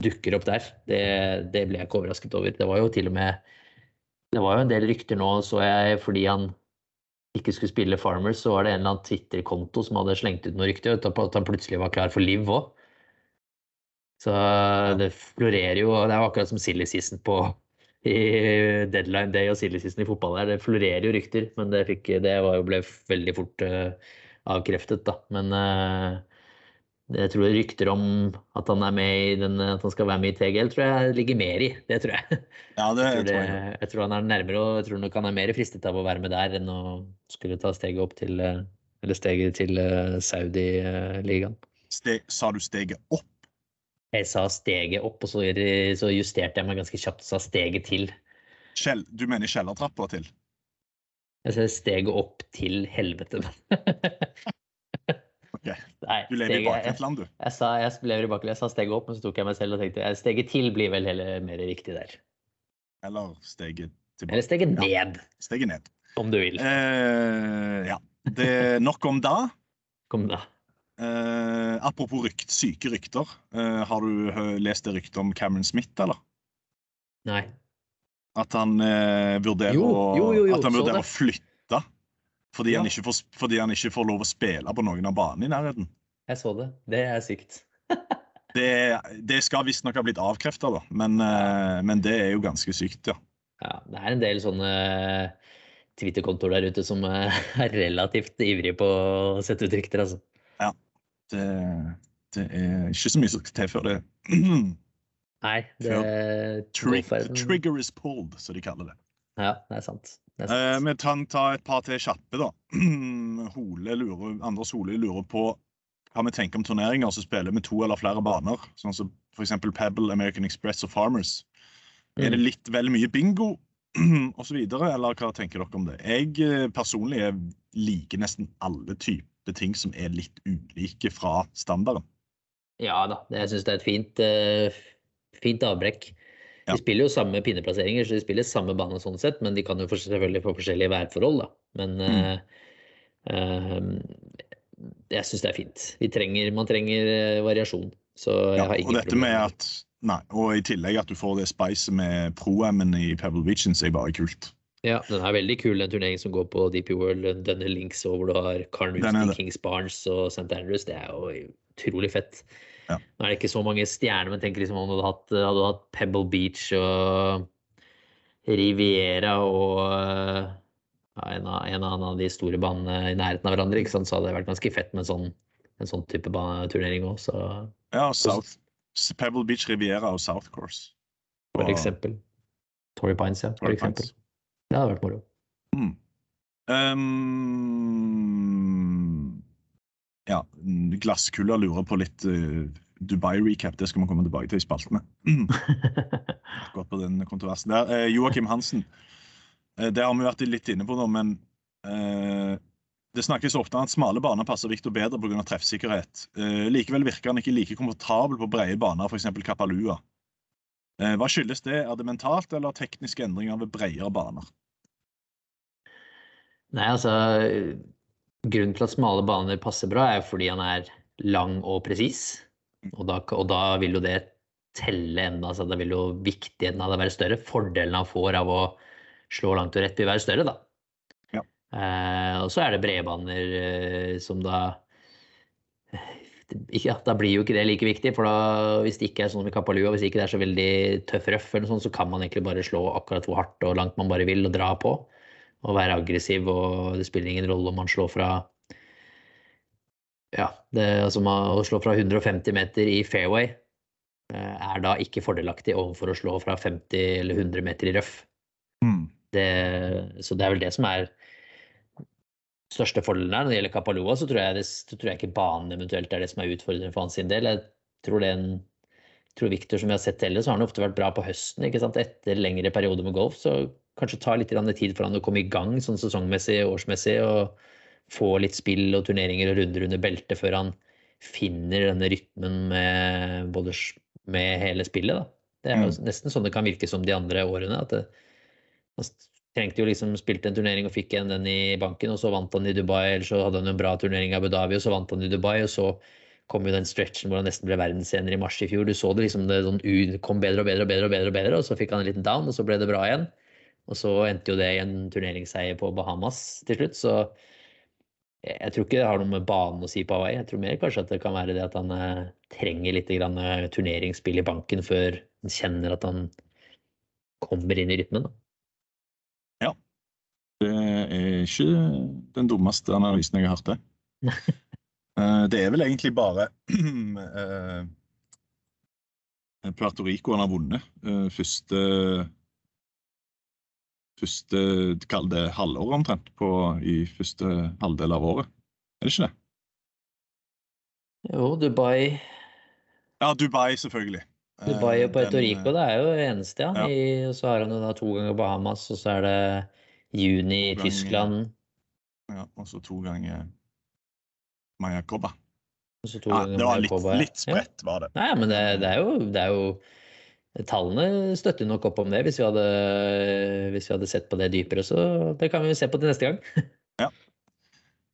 dukker opp der. Det, det ble jeg ikke overrasket over. Det var jo til og med det var jo en del rykter nå, så jeg, fordi han ikke skulle spille Farmers, så var det en eller annen Twitter-konto som hadde slengt ut noen rykter på at han plutselig var klar for Liv òg. Så det florerer jo, det er jo akkurat som silly season på i deadline day og silly season i fotball her. Det florerer jo rykter, men det, fikk, det var jo, ble veldig fort uh, avkreftet, da. Men eh, jeg tror rykter om at han med i den, at han skal være med i TGL, tror jeg ligger mer i. Det tror jeg.
Ja, det
Jeg tror, det,
jeg.
tror han er nærmere, og jeg tror nok han er mer fristet av å være med der enn å skulle ta steget opp til eh, eller steget til eh, Saudi-ligaen.
Sa du steget opp?
Jeg sa steget opp, og så, så justerte jeg meg ganske kjapt og sa steget til.
Kjell, du mener kjellertrappa til?
Jeg sa steget opp til helvete.
Ok.
Nei,
Du lever i bakvendtland, du.
Jeg sa, jeg lever i bakgrunnen. Jeg sa steget opp, men så tok jeg meg selv og tenkte steget til blir vel heller mer riktig der.
Eller steget tilbake.
Eller steget
Ja.
ned,
Steget ned.
om du vil.
Eh, ja. Det er nok om da.
Kom da.
Eh, apropos rykt, syke rykter. Eh, har du lest det ryktet om Cameron Smith, eller?
Nei.
At han eh, vurderer,
jo, jo, jo,
at han vurderer å flytte fordi,
Ja.
han ikke får, fordi han ikke får lov å spille på noen av banene i nærheten.
Jeg så det. Det er sykt.
Det, det skal visstnok ha blitt avkrefta, da, men, uh, men det er jo ganske sykt, ja.
Ja, det er en del sånne Twitter-kontoer der ute som eh, er relativt ivrige på å sette ut rykter, altså.
Det, det er ikke så mye som skal til før det
Nei, det
Trig,
golfverden-
Trigger is pulled, som de kaller det.
Ja, det er sant.
Eh, vi kan ta et par til kjappe, da. Hole lurer, Anders Hole lurer på hva vi tenker om turneringer som spiller med to eller flere baner. Sånn som f.eks. Pebble, American Express og Farmers. Er det
Mm.
litt vel mye bingo, videre, eller hva tenker dere om det? Jeg eh, personlig jeg liker nesten alle typer ting som er litt ulike fra standarden.
Ja da, jeg syns det er et fint, eh, fint avbrekk. De spiller jo samme pinneplasseringer, så de spiller samme bane sånn sett, men de kan jo selvfølgelig få forskjellige værforhold, da. Men
Mm.
uh, jeg syns det er fint. Vi trenger, man trenger eh, variasjon, så jeg
Ja,
har
og
ingen
dette med at Nei, og i tillegg at du får det spicet med pro-ammen i Pebble Beach, syns jeg bare er kult.
Ja, den er veldig kul, den turneringen som går på DP World. Denne links og hvor du har
er
Kings Barnes og St. Andrews. Det er jo utrolig fett.
Ja.
Nå er det ikke så mange stjerner, men tenk liksom om du hadde hatt, hadde hatt Pebble Beach og Riviera og ja, en, av, en av de store banene i nærheten av hverandre, så hadde det vært ganske fett med en sånn, en sånn type turnering òg, så
Ja, South, Pebble Beach Riviera og South Course.
for
Og-
eksempel. Torrey Pines, ja. For eksempel. Det hadde vært moro.
Mm. Um, ja, glasskulla lurer på litt uh, Dubai-recap. Det skal vi komme tilbake til i spaltene. Godt på den kontroversen der. Uh, Joakim Hansen. Uh, det har vi vært litt inne på nå, men uh, det snakkes ofte om at smale baner passer Viktor bedre pga. treffsikkerhet. Eh, likevel virker han ikke like komfortabel på brede baner, f.eks. Kapalua. Eh, hva skyldes det? Er det mentalt eller tekniske endringer ved bredere baner?
Nei, altså Grunnen til at smale baner passer bra, er jo fordi han er lang og presis. Og, og da vil jo det telle enda, så da vil jo viktigheten av det være større. Fordelen han får av å slå langt og rett vil være større, da.
Ja.
Eh, og så er det bredbaner eh, som da ikke, ja, Da blir jo ikke det like viktig, for da, hvis det ikke er sånn med Kapalua, hvis ikke er så veldig tøff røff, eller sånt, så kan man egentlig bare slå akkurat hvor hardt og langt man bare vil og dra på og være aggressiv, og det spiller ingen rolle om man slår fra Ja, det, altså man, å slå fra 150 meter i fairway eh, er da ikke fordelaktig overfor å slå fra 50 eller 100 meter i røff.
Mm.
Det, så det er vel det som er største fordelen her. Når det gjelder Kapalua, så tror jeg, det, så tror jeg ikke banen eventuelt er det som er utfordrende for hans sin del. Jeg tror det en tror Victor, som vi har sett ellers, så har han ofte vært bra på høsten. ikke sant? Etter lengre perioder med golf. Så kanskje tar litt tid for han å komme i gang sånn sesongmessig, årsmessig, og få litt spill og turneringer og runder under beltet før han finner denne rytmen med, både, med hele spillet. Da. Det er jo nesten sånn det kan virke som de andre årene. at det, han trengte jo liksom spilte en turnering og fikk igjen den i banken, og så vant han i Dubai, eller så hadde han en bra turnering i Abu Dhabi, og så vant han i Dubai, og så kom jo den stretchen hvor han nesten ble verdensener i mars i fjor. Du så det liksom det sånn kom bedre og bedre og bedre og bedre, og bedre, og så fikk han en liten down, og så ble det bra igjen. Og så endte jo det i en turneringsseier på Bahamas til slutt, så jeg tror ikke det har noe med banen å si på Hawaii. Jeg tror mer kanskje at det kan være det at han eh, trenger litt grann, eh, turneringsspill i banken før han kjenner at han kommer inn i rytmen. Da.
Det er ikke den dummeste analysen jeg har hørt. det. Eh, Det er vel egentlig bare Puerto Rico han har vunnet første Første kall det halvår omtrent på, i første halvdel av året. Er det ikke det?
Jo, Dubai,
Ja, Dubai, selvfølgelig. Eh,
Dubai og Puerto Rico, det er jo eneste, ja.
ja.
I, så har han jo da to ganger Bahamas, og så er det juni i Tyskland,
Ja, og så to ganger Mayakoba. Ja, det var litt, litt spredt, var det.
Nei, men det, det, er jo, det er jo Tallene støtter nok opp om det, hvis vi hadde, hvis vi hadde sett på det dypere. Så det kan vi se på til neste gang.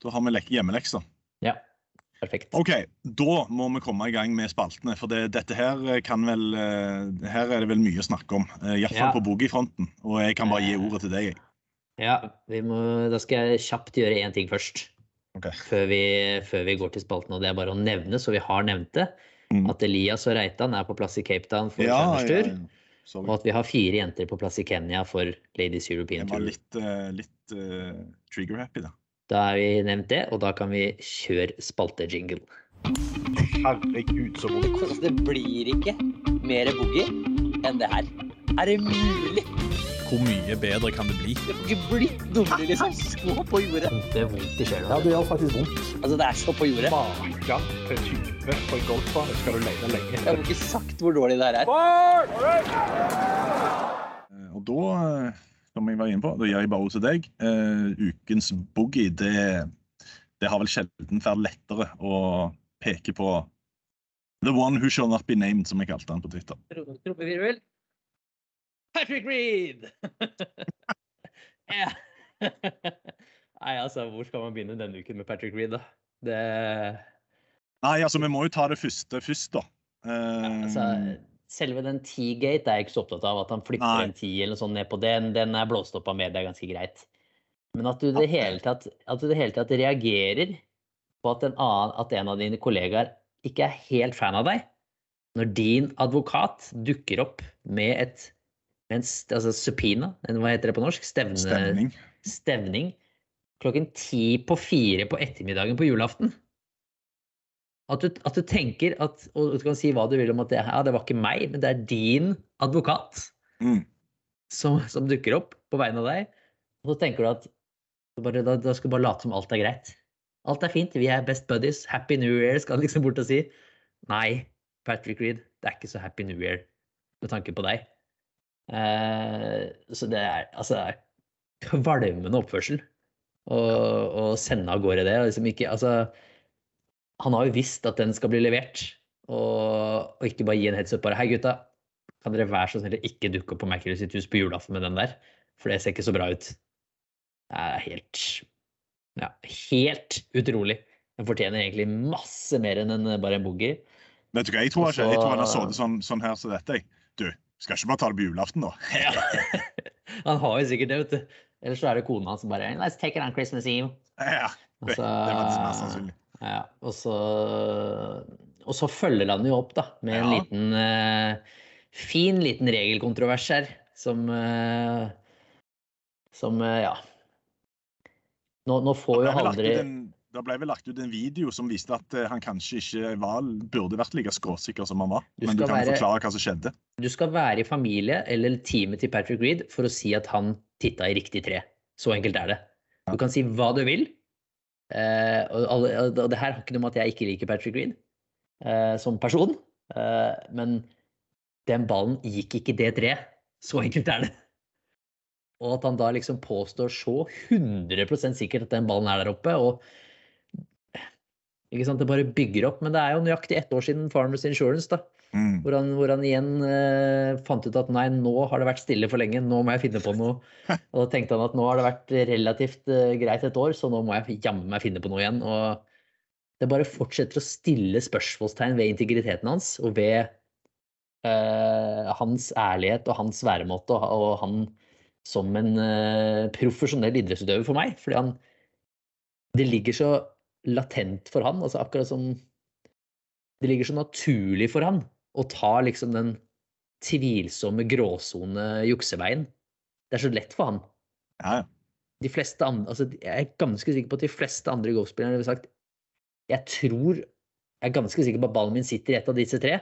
Da har vi lek- hjemmelekser.
Ja, perfekt.
OK, da må vi komme i gang med spaltene. For det, dette her kan vel eh, Her er det vel mye å snakke om. Uh, Iallfall
Ja.
på boogiefronten. Og jeg kan bare gi ordet til deg. jeg.
Ja, vi må, da skal jeg kjapt gjøre én ting først.
Okay.
Før, vi, før vi går til spalten, og det er bare å nevne, så vi har nevnt det,
Mm.
at Elias og Reitan er på plass i Cape Town for
Ja,
Sanders
ja, ja.
Og at vi har fire jenter på plass i Kenya for Ladies European
Jeg var
Tour.
litt, eh, litt uh, trigger-happy, da.
Da er vi nevnt det, og da kan vi kjøre spaltejingle.
Herregud, så vondt.
Det blir ikke mer boogie enn det her. Er det mulig?
Hvor mye bedre kan det bli?
Det får ikke blitt dummere, liksom. Så på jordet.
Det er vondt i sjela.
Ja, det gjør faktisk vondt.
Altså, det er så på jordet.
Maken til type for en golfbane skal du lete lenge
Jeg har ikke sagt hvor dårlig det her er.
Eh, Og da, eh, som jeg var inne på. Da gir jeg bare ord til deg. Uh, ukens boogie, det, det har vel sjelden vært lettere å peke på The one who shall not be named, som jeg kalte han på Twitter.
Trommevirvel. Patrick Reed! Nei, altså, hvor skal man begynne denne uken med Patrick Reed, da? Det
Nei, altså, vi må jo ta det første først, da. Ja,
Altså, selve den T-gate er jeg ikke så opptatt av. At han flytter
Nei.
en T eller sånt ned på den, den er blåst opp av media ganske greit. Men at du i det hele tatt, at du i det hele tatt reagerer på at en, annen, at en av dine kollegaer ikke er helt fan av deg, når din advokat dukker opp med et en altså subpoena, en- hva heter det på norsk? Stevne,
Stevning.
stevning klokken ti på fire på ettermiddagen på julaften. At du, at du tenker at Og du kan si hva du vil om at det, ja, det var ikke meg, men det er din advokat
Mm.
som, som dukker opp på vegne av deg. Og så tenker du at bare, da, da skal du bare late som alt er greit. Alt er fint, vi er best buddies. Happy New Year, skal han liksom bort og si. Nei, Patrick Reed, det er ikke så happy New Year med tanke på deg. Eh, så det er altså det er kvalmende oppførsel å sende av gårde det. Liksom ikke, altså, han har jo visst at den skal bli levert, og, og ikke bare gi en heads up bare Hei, gutta, kan dere være så snill å ikke dukke opp på Mackerel sitt hus på julaften med den der? For det ser ikke så bra ut. Det er helt Ja, helt utrolig. Den fortjener egentlig masse mer enn en, bare en boogie.
Vet du hva, jeg tror ikke, jeg tror han har
Så-
sittet sånn, sånn her som dette. jeg. Du, skal ikke bare ta det på julaften, da?
Han har jo sikkert det, vet du. Ellers så er det kona hans som bare Let's take it on Christmas Eve.
Ja, det,
så-
det var er sannsynlig.
Ja, og så, og så følger han jo opp da, med en liten uh, fin liten regelkontrovers her, som uh, som uh, ja. Nå, nå får jo aldri
det ble vel lagt ut en video som viste at eh, han kanskje ikke var, burde vært like skråsikker som han var.
Du
Men du kan
være-
forklare hva som skjedde.
Du skal være i familie eller teamet til Patrick Reed for å si at han titta i riktig tre. Så enkelt er det. Du kan si hva du vil. Eh, og, alle, og det her har ikke noe med at jeg ikke liker Patrick Reed eh, som person. Eh, men den ballen gikk ikke det treet. Så enkelt er det. Og at han da liksom påstår så 100% sikkert at den ballen er der oppe. og ikke sant, Det bare bygger opp. Men det er jo nøyaktig ett år siden Farmers Insurance. da,
Mm.
hvor han, hvor han igjen eh, fant ut at nei, nå har det vært stille for lenge, nå må jeg finne på noe. Og da tenkte han at nå har det vært relativt eh, greit et år, så nå må jeg jammen meg finne på noe igjen. Og det bare fortsetter å stille spørsmålstegn ved integriteten hans og ved eh, hans ærlighet og hans væremåte og, og han som en eh, profesjonell idrettsutøver for meg. Fordi han Det ligger så latent for han, altså akkurat som det ligger så naturlig for han å ta liksom den tvilsomme gråsone-jukseveien. Det er så lett for han.
Ja, ja.
De fleste andre, altså jeg er ganske sikker på at de fleste andre golfspillere ville sagt Jeg tror Jeg er ganske sikker på at ballen min sitter i et av disse tre,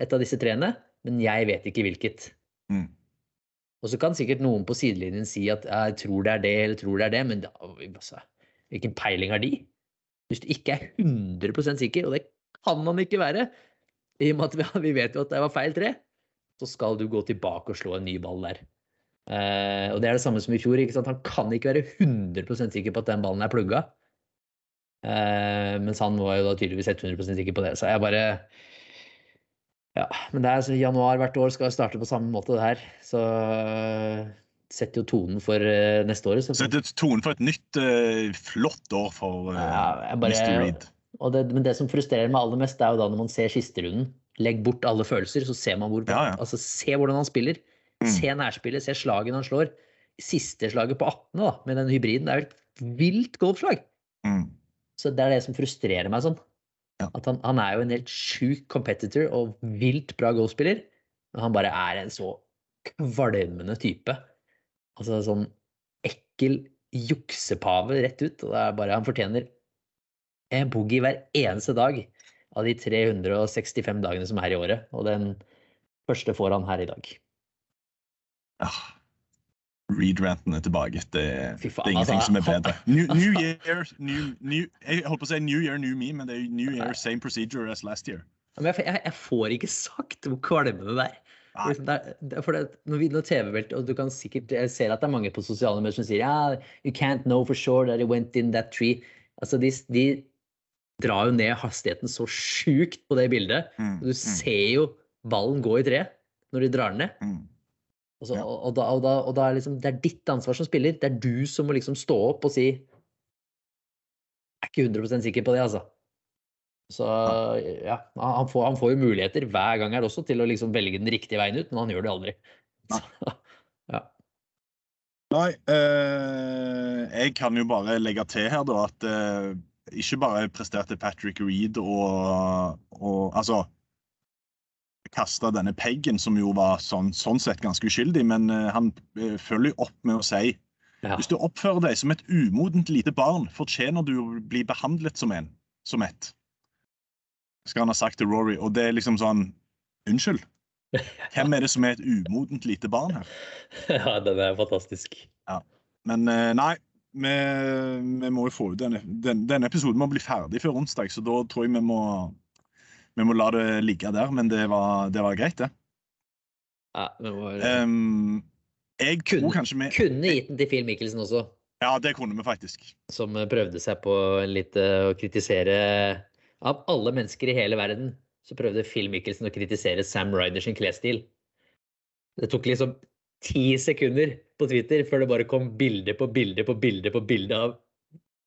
et av disse treene, men jeg vet ikke hvilket.
Mm.
Og så kan sikkert noen på sidelinjen si at jeg tror det er det, eller tror det er det, men da, altså, hvilken peiling har de? Hvis du ikke er 100% sikker, og det kan han ikke være, i og med at vi, vet jo at det var feil tre, så skal du gå tilbake og slå en ny ball der. Eh, og det er det samme som i fjor. Han kan ikke være 100% sikker på at den ballen er plugga. Eh, mens han var jo da tydeligvis 100% sikker på det. Så jeg bare Ja, men det er altså, januar hvert år skal starte på samme måte, det her. Så setter jo tonen for eh, neste år. Så,
Sette tonen for et nytt, eh, flott år for eh,
Ja, bare-
Mr. Reed.
det, men det som frustrerer meg aller mest, det er jo da når man ser sisterunden. Legg bort alle følelser, så ser man hvor
Ja, ja.
Altså, se hvordan han spiller.
Mm.
Se nærspillet, se slagene han slår. Siste slaget på 18 da, med den hybriden, det er jo et vilt golfslag.
Mm.
Så det er det som frustrerer meg sånn.
Ja.
At han, han er jo en helt sjuk competitor og vilt bra golfspiller, men han bare er en så kvalmende type. Altså sånn ekkel juksepave rett ut. Og det er bare, han fortjener en boogie hver eneste dag av de 365 dagene som er i året. Og den første får han her i dag.
Ja. Reed-ranten er tilbake. Det, det er ingenting
altså,
som er bedre. New, new year, new, new, jeg holdt på å si New Year, new me, men det er New Year, same procedure as last year.
Jeg, jeg, jeg får ikke sagt hvor kvalmende det er. Liksom, det er- det er for det, når, vi, når TV-belte, og du kan sikkert Jeg ser at det er mange på sosiale medier som sier ja, you can't know for sure that it went in that tree. Altså, de, de drar jo ned hastigheten så sjukt på det bildet.
Mm,
Du ser jo ballen gå i treet når de drar den ned.
mm.
Og, så, og, og, da, og, da, og da er liksom, det er ditt ansvar som spiller. Det er du som må liksom stå opp og si Jeg er ikke 100% sikker på det, altså. Så ja, han får, han får jo muligheter hver gang her også til å liksom velge den riktige veien ut, men han gjør det aldri. Så, ja.
Nei, eh, jeg kan jo bare legge til her da at eh, ikke bare presterte Patrick Reed og, og altså kasta denne peggen, som jo var sånn, sånn sett ganske uskyldig, men eh, han eh, følger jo opp med å si
Ja.
hvis du oppfører deg som et umodent lite barn, fortjener du å bli behandlet som en, som et. Skal han ha sagt til Rory. Og det er liksom sånn Unnskyld. Hvem er det som er et umodent lite barn her?
ja, den er fantastisk.
Men eh, nei, vi, vi må jo få ut denne, den, denne episoden må bli ferdig før onsdag, så da tror jeg vi må, vi må la det ligge der. Men det var, det var greit, det.
Ja, det var,
Um, jeg tror
kunne,
kanskje vi
kunne gitt den til Phil Michelsen også,
Ja, det kunne vi faktisk.
som prøvde seg på litt eh, å kritisere Av alle mennesker i hele verden, så prøvde Phil Michelsen å kritisere Sam Ryder sin klesstil. Det tok liksom ti sekunder på Twitter før det bare kom bilde på bilde på bilde på bilde av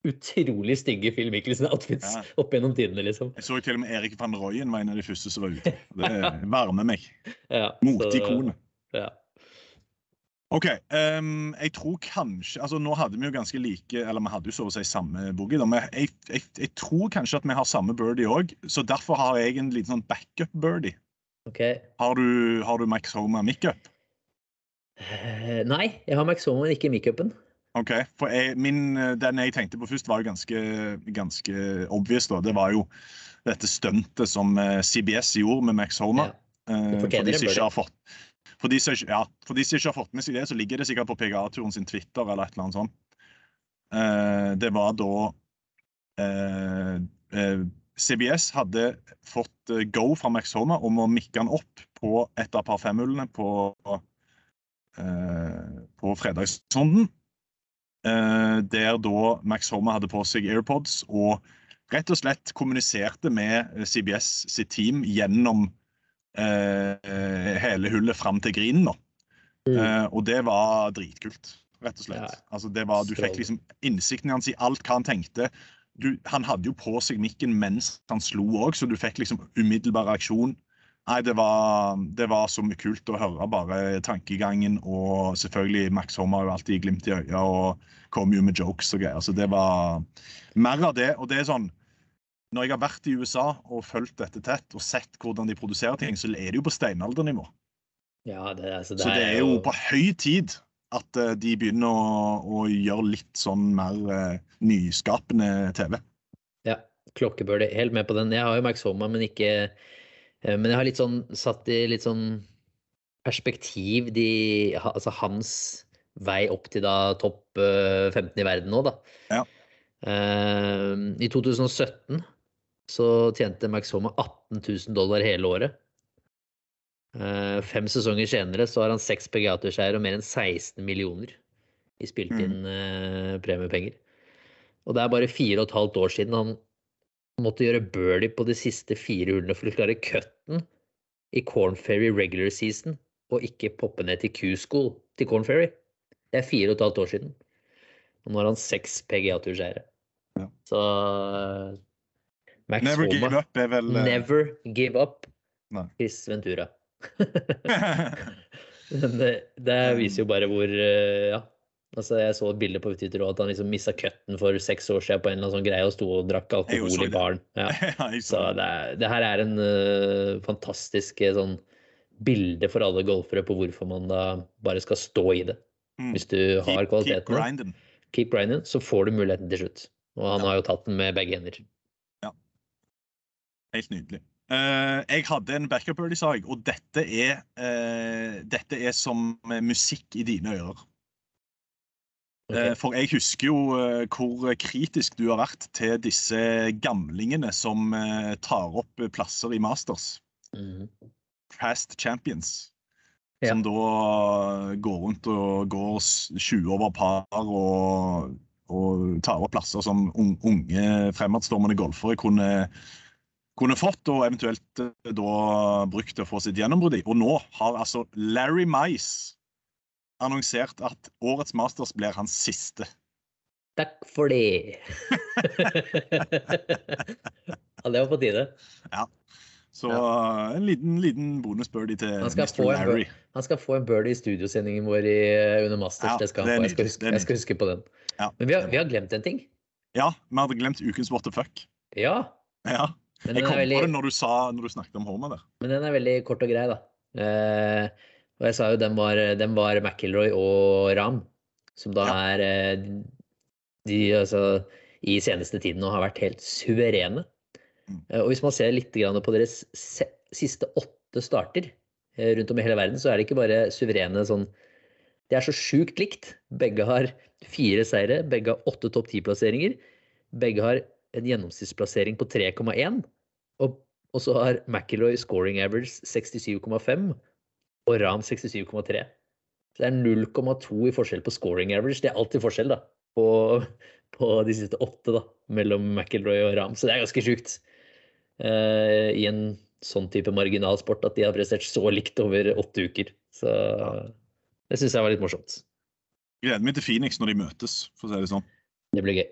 utrolig stygge Phil Michelsen-outfits
Ja.
opp gjennom tidene, liksom.
Jeg så jo til og med Erik van Royen var en av de første som var ute. Det varmer meg.
Ja,
Moteikonet.
Ja.
OK. Um, jeg tror kanskje altså Nå hadde vi jo ganske like Eller vi hadde jo så å si samme boogie. da, Men jeg, jeg, jeg tror kanskje at vi har samme birdie òg, så derfor har jeg en liten sånn backup-birdie.
OK.
Har du, har du Max Homa Mickup?
Uh, Nei, jeg har Max Homan, ikke Mickupen.
OK. For jeg, min, den jeg tenkte på først, var jo ganske, ganske obvious. da. Det var jo dette stuntet som eh, CBS gjorde med Max Homa.
Ja.
Eh, for de som ikke har fått for de, som, ja, for de som ikke har fått med seg det, så ligger det sikkert på PGA-turen sin Twitter eller et eller annet sånt. Eh, det var da eh, eh, CBS hadde fått eh, go fra Max Homer om å mikke han opp på et av par femhullene på, eh, på fredagssonden. Eh, der da Max Homer hadde på seg AirPods og rett og slett kommuniserte med CBS sitt team gjennom hele hullet fram til grinen. da.
Mm.
Eh, og det var dritkult, rett og slett.
Ja.
Altså, det var, du fikk liksom innsikten hans i alt hva han tenkte. Du, han hadde jo på seg mikken mens han slo òg, så du fikk liksom umiddelbar reaksjon. Nei, det var, det var så mye kult å høre bare tankegangen, og selvfølgelig Max Holm har jo alltid glimt i øya og kom jo med jokes og greier. Så det var mer av det. Og det er sånn Når jeg har vært i USA og fulgt dette tett og sett hvordan de produserer ting, så er det jo på steinaldernivå.
Ja, det, altså,
Så det er jo på høy tid at uh, de begynner å, å gjøre litt sånn mer uh, nyskapende TV.
Ja, klokkebøl. Helt med på den. Jeg har jo Max Homa, men ikke uh, Men jeg har litt sånn satt i litt sånn perspektiv de Altså hans vei opp til da topp eh, 15 i verden nå, da.
Ja.
I 2017 så tjente Max Homa 18 000 dollar hele året. Eh, fem sesonger senere så har han seks PGA-turseiere og mer enn 16 millioner i spilt
Mm.
inn mm. premiepenger. Og det er bare fire og et halvt år siden han måtte gjøre birdie på de siste fire hullene for å klare cutten i Corn Ferry regular season, og ikke poppe ned til Q-school til Corn Ferry. Det er fire og et halvt år siden. Og nå har han seks PGA-turseiere.
Ja.
Så Max
Never give up er vel uh...
Never give up.
Nei.
Chris Ventura. Men det, det viser jo bare hvor uh, Ja. Altså, jeg så et bilde på Twitter at han liksom mista cutten for seks år siden på en eller annen sånn greie og sto og drakk alkohol i baren. Ja. Så
det.
det, er, det her er en uh, fantastisk eh, sånn bilde for alle golfere på hvorfor man da bare skal stå i det.
Mm.
Hvis du har
Keep, keep grinding.
keep grinding, så får du muligheten til slutt. Og han
Ja.
har jo tatt den med begge hender.
Helt nydelig. Uh, jeg hadde en backup birdie, sa jeg, og dette er, uh, dette er som musikk i dine ører.
Ok.
Eh, For jeg husker jo hvor kritisk du har vært til disse gamlingene som tar opp plasser i Masters.
Fast
Past champions. Som da går rundt og går s- 20 over par og, og tar opp plasser som unge fremadstormende golfere kunne, kunne fått, og eventuelt eh, da brukt til å få sitt gjennombrudd i. Og nå har altså Larry Mice annonsert at årets Masters blir hans siste.
Takk for det. ja, det var på tide.
Ja. Så ja. en liten, liten bonusbirdie til Mr.
få en,
Larry.
han skal få en birdie i studiosendingen vår i, eh, under Masters.
Ja,
det skal
det
han få. Jeg skal, huske, jeg skal huske på den.
Ja,
Men vi har, vi har glemt en ting.
Ja, vi hadde glemt ukens what the fuck.
Ja,
Ja.
Men
Jeg kom
veldig,
på det når du, sa, når du snakket om Homer der.
men den er veldig kort og grei, da. Eh, og jeg sa jo den var, den var McIlroy og Ram, som da
Ja.
er eh, de altså, i seneste tiden nå har vært helt suverene.
Mm.
Eh, og hvis man ser litt grann på deres se, siste åtte starter eh, rundt om i hele verden, så er det ikke bare suverene sånn Det er så sjukt likt. Begge har fire seire, begge har åtte topp ti-plasseringer. Begge har en gjennomsnittsplassering på 3,1. Og, og så har McIlroy scoring average 67,5 og Ram 67,3. Så det er 0,2 i forskjell på scoring average. Det er alltid forskjell, da, på, på de siste åtte, da, mellom McIlroy og Ram. Så det er ganske sjukt. uh, I en sånn type marginalsport at de har prestert så likt over åtte uker. Så det syns jeg var litt morsomt.
Gleder meg til Phoenix når de møtes, for å si det sånn.
Det blir gøy.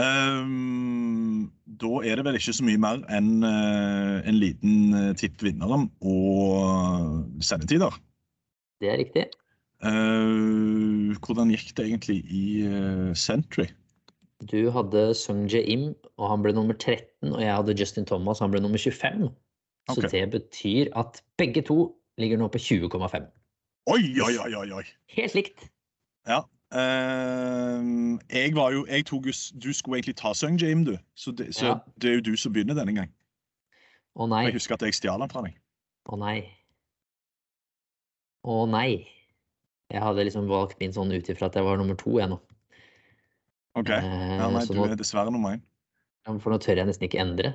Ehm, da er det vel ikke så mye mer enn uh, en liten uh, tipp vinneren og sendetider.
Det er riktig.
Uh, hvordan gikk det egentlig i uh, Sentry?
Du hadde Sung Jae-im, og han ble nummer 13. Og jeg hadde Justin Thomas, han ble nummer 25. Så
okay.
det betyr at begge to ligger nå på 20,5.
Oi, oi, oi, oi! oi.
Helt likt.
Ja. Ehm, jeg var jo Jeg tok Du skulle egentlig ta Sung Jame, du. Så, det, så
Ja.
det er jo du som begynner denne gang.
Å nei.
Og Jeg husker at jeg stjal den fra deg.
Å nei. Å nei. Jeg hadde liksom valgt min sånn ut ifra at jeg var nummer to, jeg nå.
OK.
Eh,
Ja, nei,
så
du
nå,
er dessverre nummer én.
for nå tør jeg nesten ikke endre.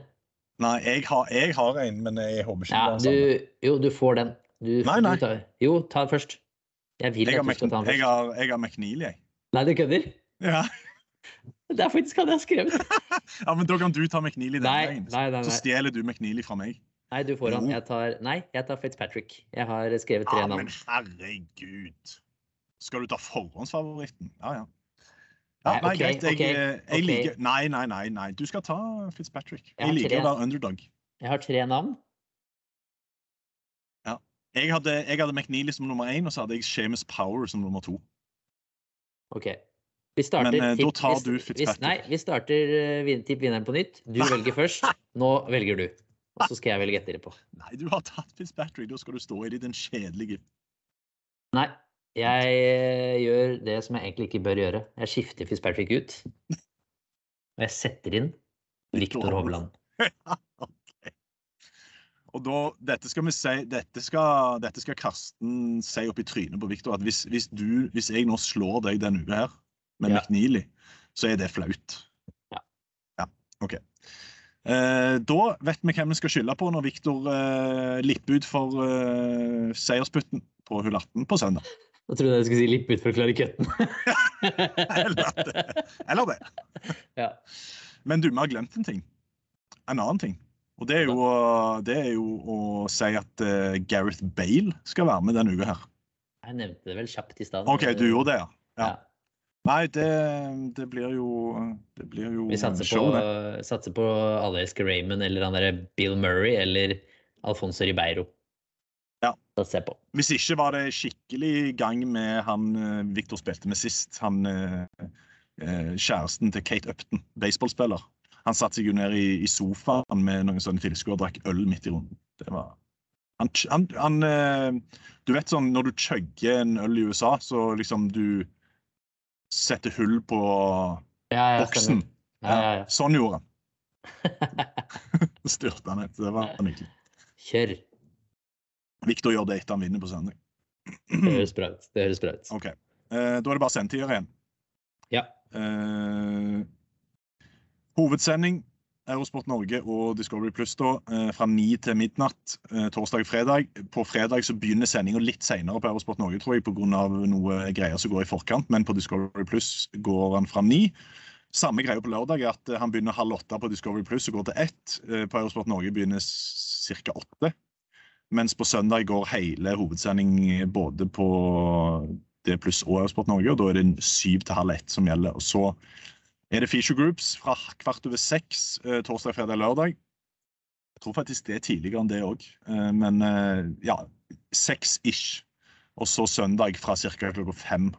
Nei, jeg har, jeg har en, men jeg håper ikke
Ja,
det er den samme.
jo, du får den. Du,
Nei,
du tar, jo, ta den først. Jeg vil
Jeg
at du skal ta den
Mc, jeg
først.
har, jeg har McNeely, jeg.
Nei, du kødder?
Ja.
Det er faktisk han jeg har skrevet.
ja, men da kan du ta McNeely denne
Nei,
veien.
nei, nei,
Så stjeler du McNeely fra meg.
Nei, du får han. Jeg tar, nei, jeg tar Fitzpatrick. Jeg har skrevet tre
Ja,
navn.
men herregud. Skal du ta forhåndsfavoritten? Ja, ja. Ja,
Nei,
nei, greit. Jeg,
okay,
eh, jeg
ok.
liker Nei, nei, nei. nei. Du skal ta Fitzpatrick.
Jeg
Jeg liker
tre.
å være underdog.
Jeg har tre navn.
Jeg hadde, jeg hadde McNeely som nummer én, og så hadde jeg Seamus Power som nummer to.
Ok. Vi starter,
Men eh, da tar du Fitzpatrick.
Nei, vi starter uh, tipp vinneren på nytt. Du velger først. Nå velger du. Og så skal jeg velge etter etterpå.
Nei, du har tatt Fitzpatrick. Da skal du stå i det, den kjedelige.
Nei, jeg eh, gjør det som jeg egentlig ikke bør gjøre. Jeg skifter Fitzpatrick ut. Og jeg setter inn Viktor Hovland.
Og da, dette skal vi si, dette skal, dette skal Karsten si opp i trynet på Viktor, at hvis, hvis, du, hvis jeg nå slår deg denne uka her med
Ja.
McNeely, så er det flaut.
Ja.
Ja, ok. Eh, da vet vi hvem vi skal skylde på når Viktor eh, lipper ut for eh, seiersputten på hull 18 på søndag.
Da trodde jeg du skulle si lipp ut for å klare køtten.
Eller det. Eller det.
ja.
Men du, vi har glemt en ting. En annen ting. Og det er jo, det er jo å si at eh, Gareth Bale skal være med denne uka her.
Jeg nevnte det vel kjapt i stad.
OK, du gjorde det, ja. ja.
Ja.
Nei, det, det blir jo Det blir jo
Vi satser
show,
på,
det.
satser på Alle Raymond eller han derre Bill Murray eller Alfonso Ribeiro.
Ja.
Jeg på.
Hvis ikke var det skikkelig gang med han eh, Victor spilte med sist. Han eh, kjæresten til Kate Upton, baseballspiller. Han satte seg jo ned i, i sofaen med noen sånne tilskuere og drakk øl midt i runden. Det var han, han, han eh, Du vet sånn når du chugger en øl i USA, så liksom du setter hull på
Ja, ja,
boksen.
Ja, ja.
Sånn gjorde han. Styrte han etter. Det var nydelig.
Kjør.
Victor gjør det etter han vinner på søndag.
Det høres bra ut. Det høres bra ut.
OK. Eh, da er det bare sendetider igjen.
Ja.
Eh, hovedsending Eurosport Norge og Discovery Pluss da, eh, fra ni til midnatt eh, torsdag og fredag. På fredag så begynner sendinga litt senere på Eurosport Norge, tror jeg, pga. noe greier som går i forkant. Men på Discovery Pluss går han fra ni. Samme greie på lørdag, at han begynner halv åtte på Discovery Pluss og går til ett. På Eurosport Norge begynner ca. åtte. Mens på søndag går hele hovedsending både på D pluss og Eurosport Norge, og da er det syv til halv ett som gjelder. Og så er det feature groups fra kvart over seks eh, torsdag, fredag, lørdag. Jeg tror faktisk det er tidligere enn det òg, eh, men eh, ja, seks-ish. Og så søndag fra ca. klokka fem.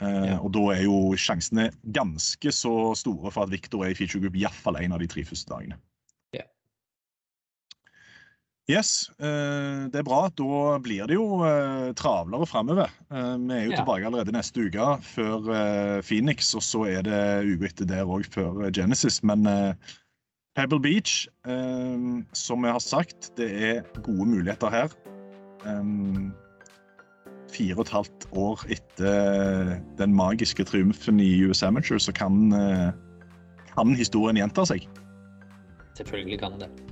Ja. Og da er jo sjansene ganske så store for at Victor er i feature group iallfall en av de tre første dagene. Yes, eh, det er bra. Da blir det jo eh, travlere framover. Eh, vi er jo ja. tilbake allerede neste uke før Phoenix, og så er det uka etter der òg før Genesis. Men Pebble Beach, som vi har sagt, det er gode muligheter her. Fire og et halvt år etter den magiske triumfen i US Amateur, så kan, kan historien gjenta seg.
Selvfølgelig kan det.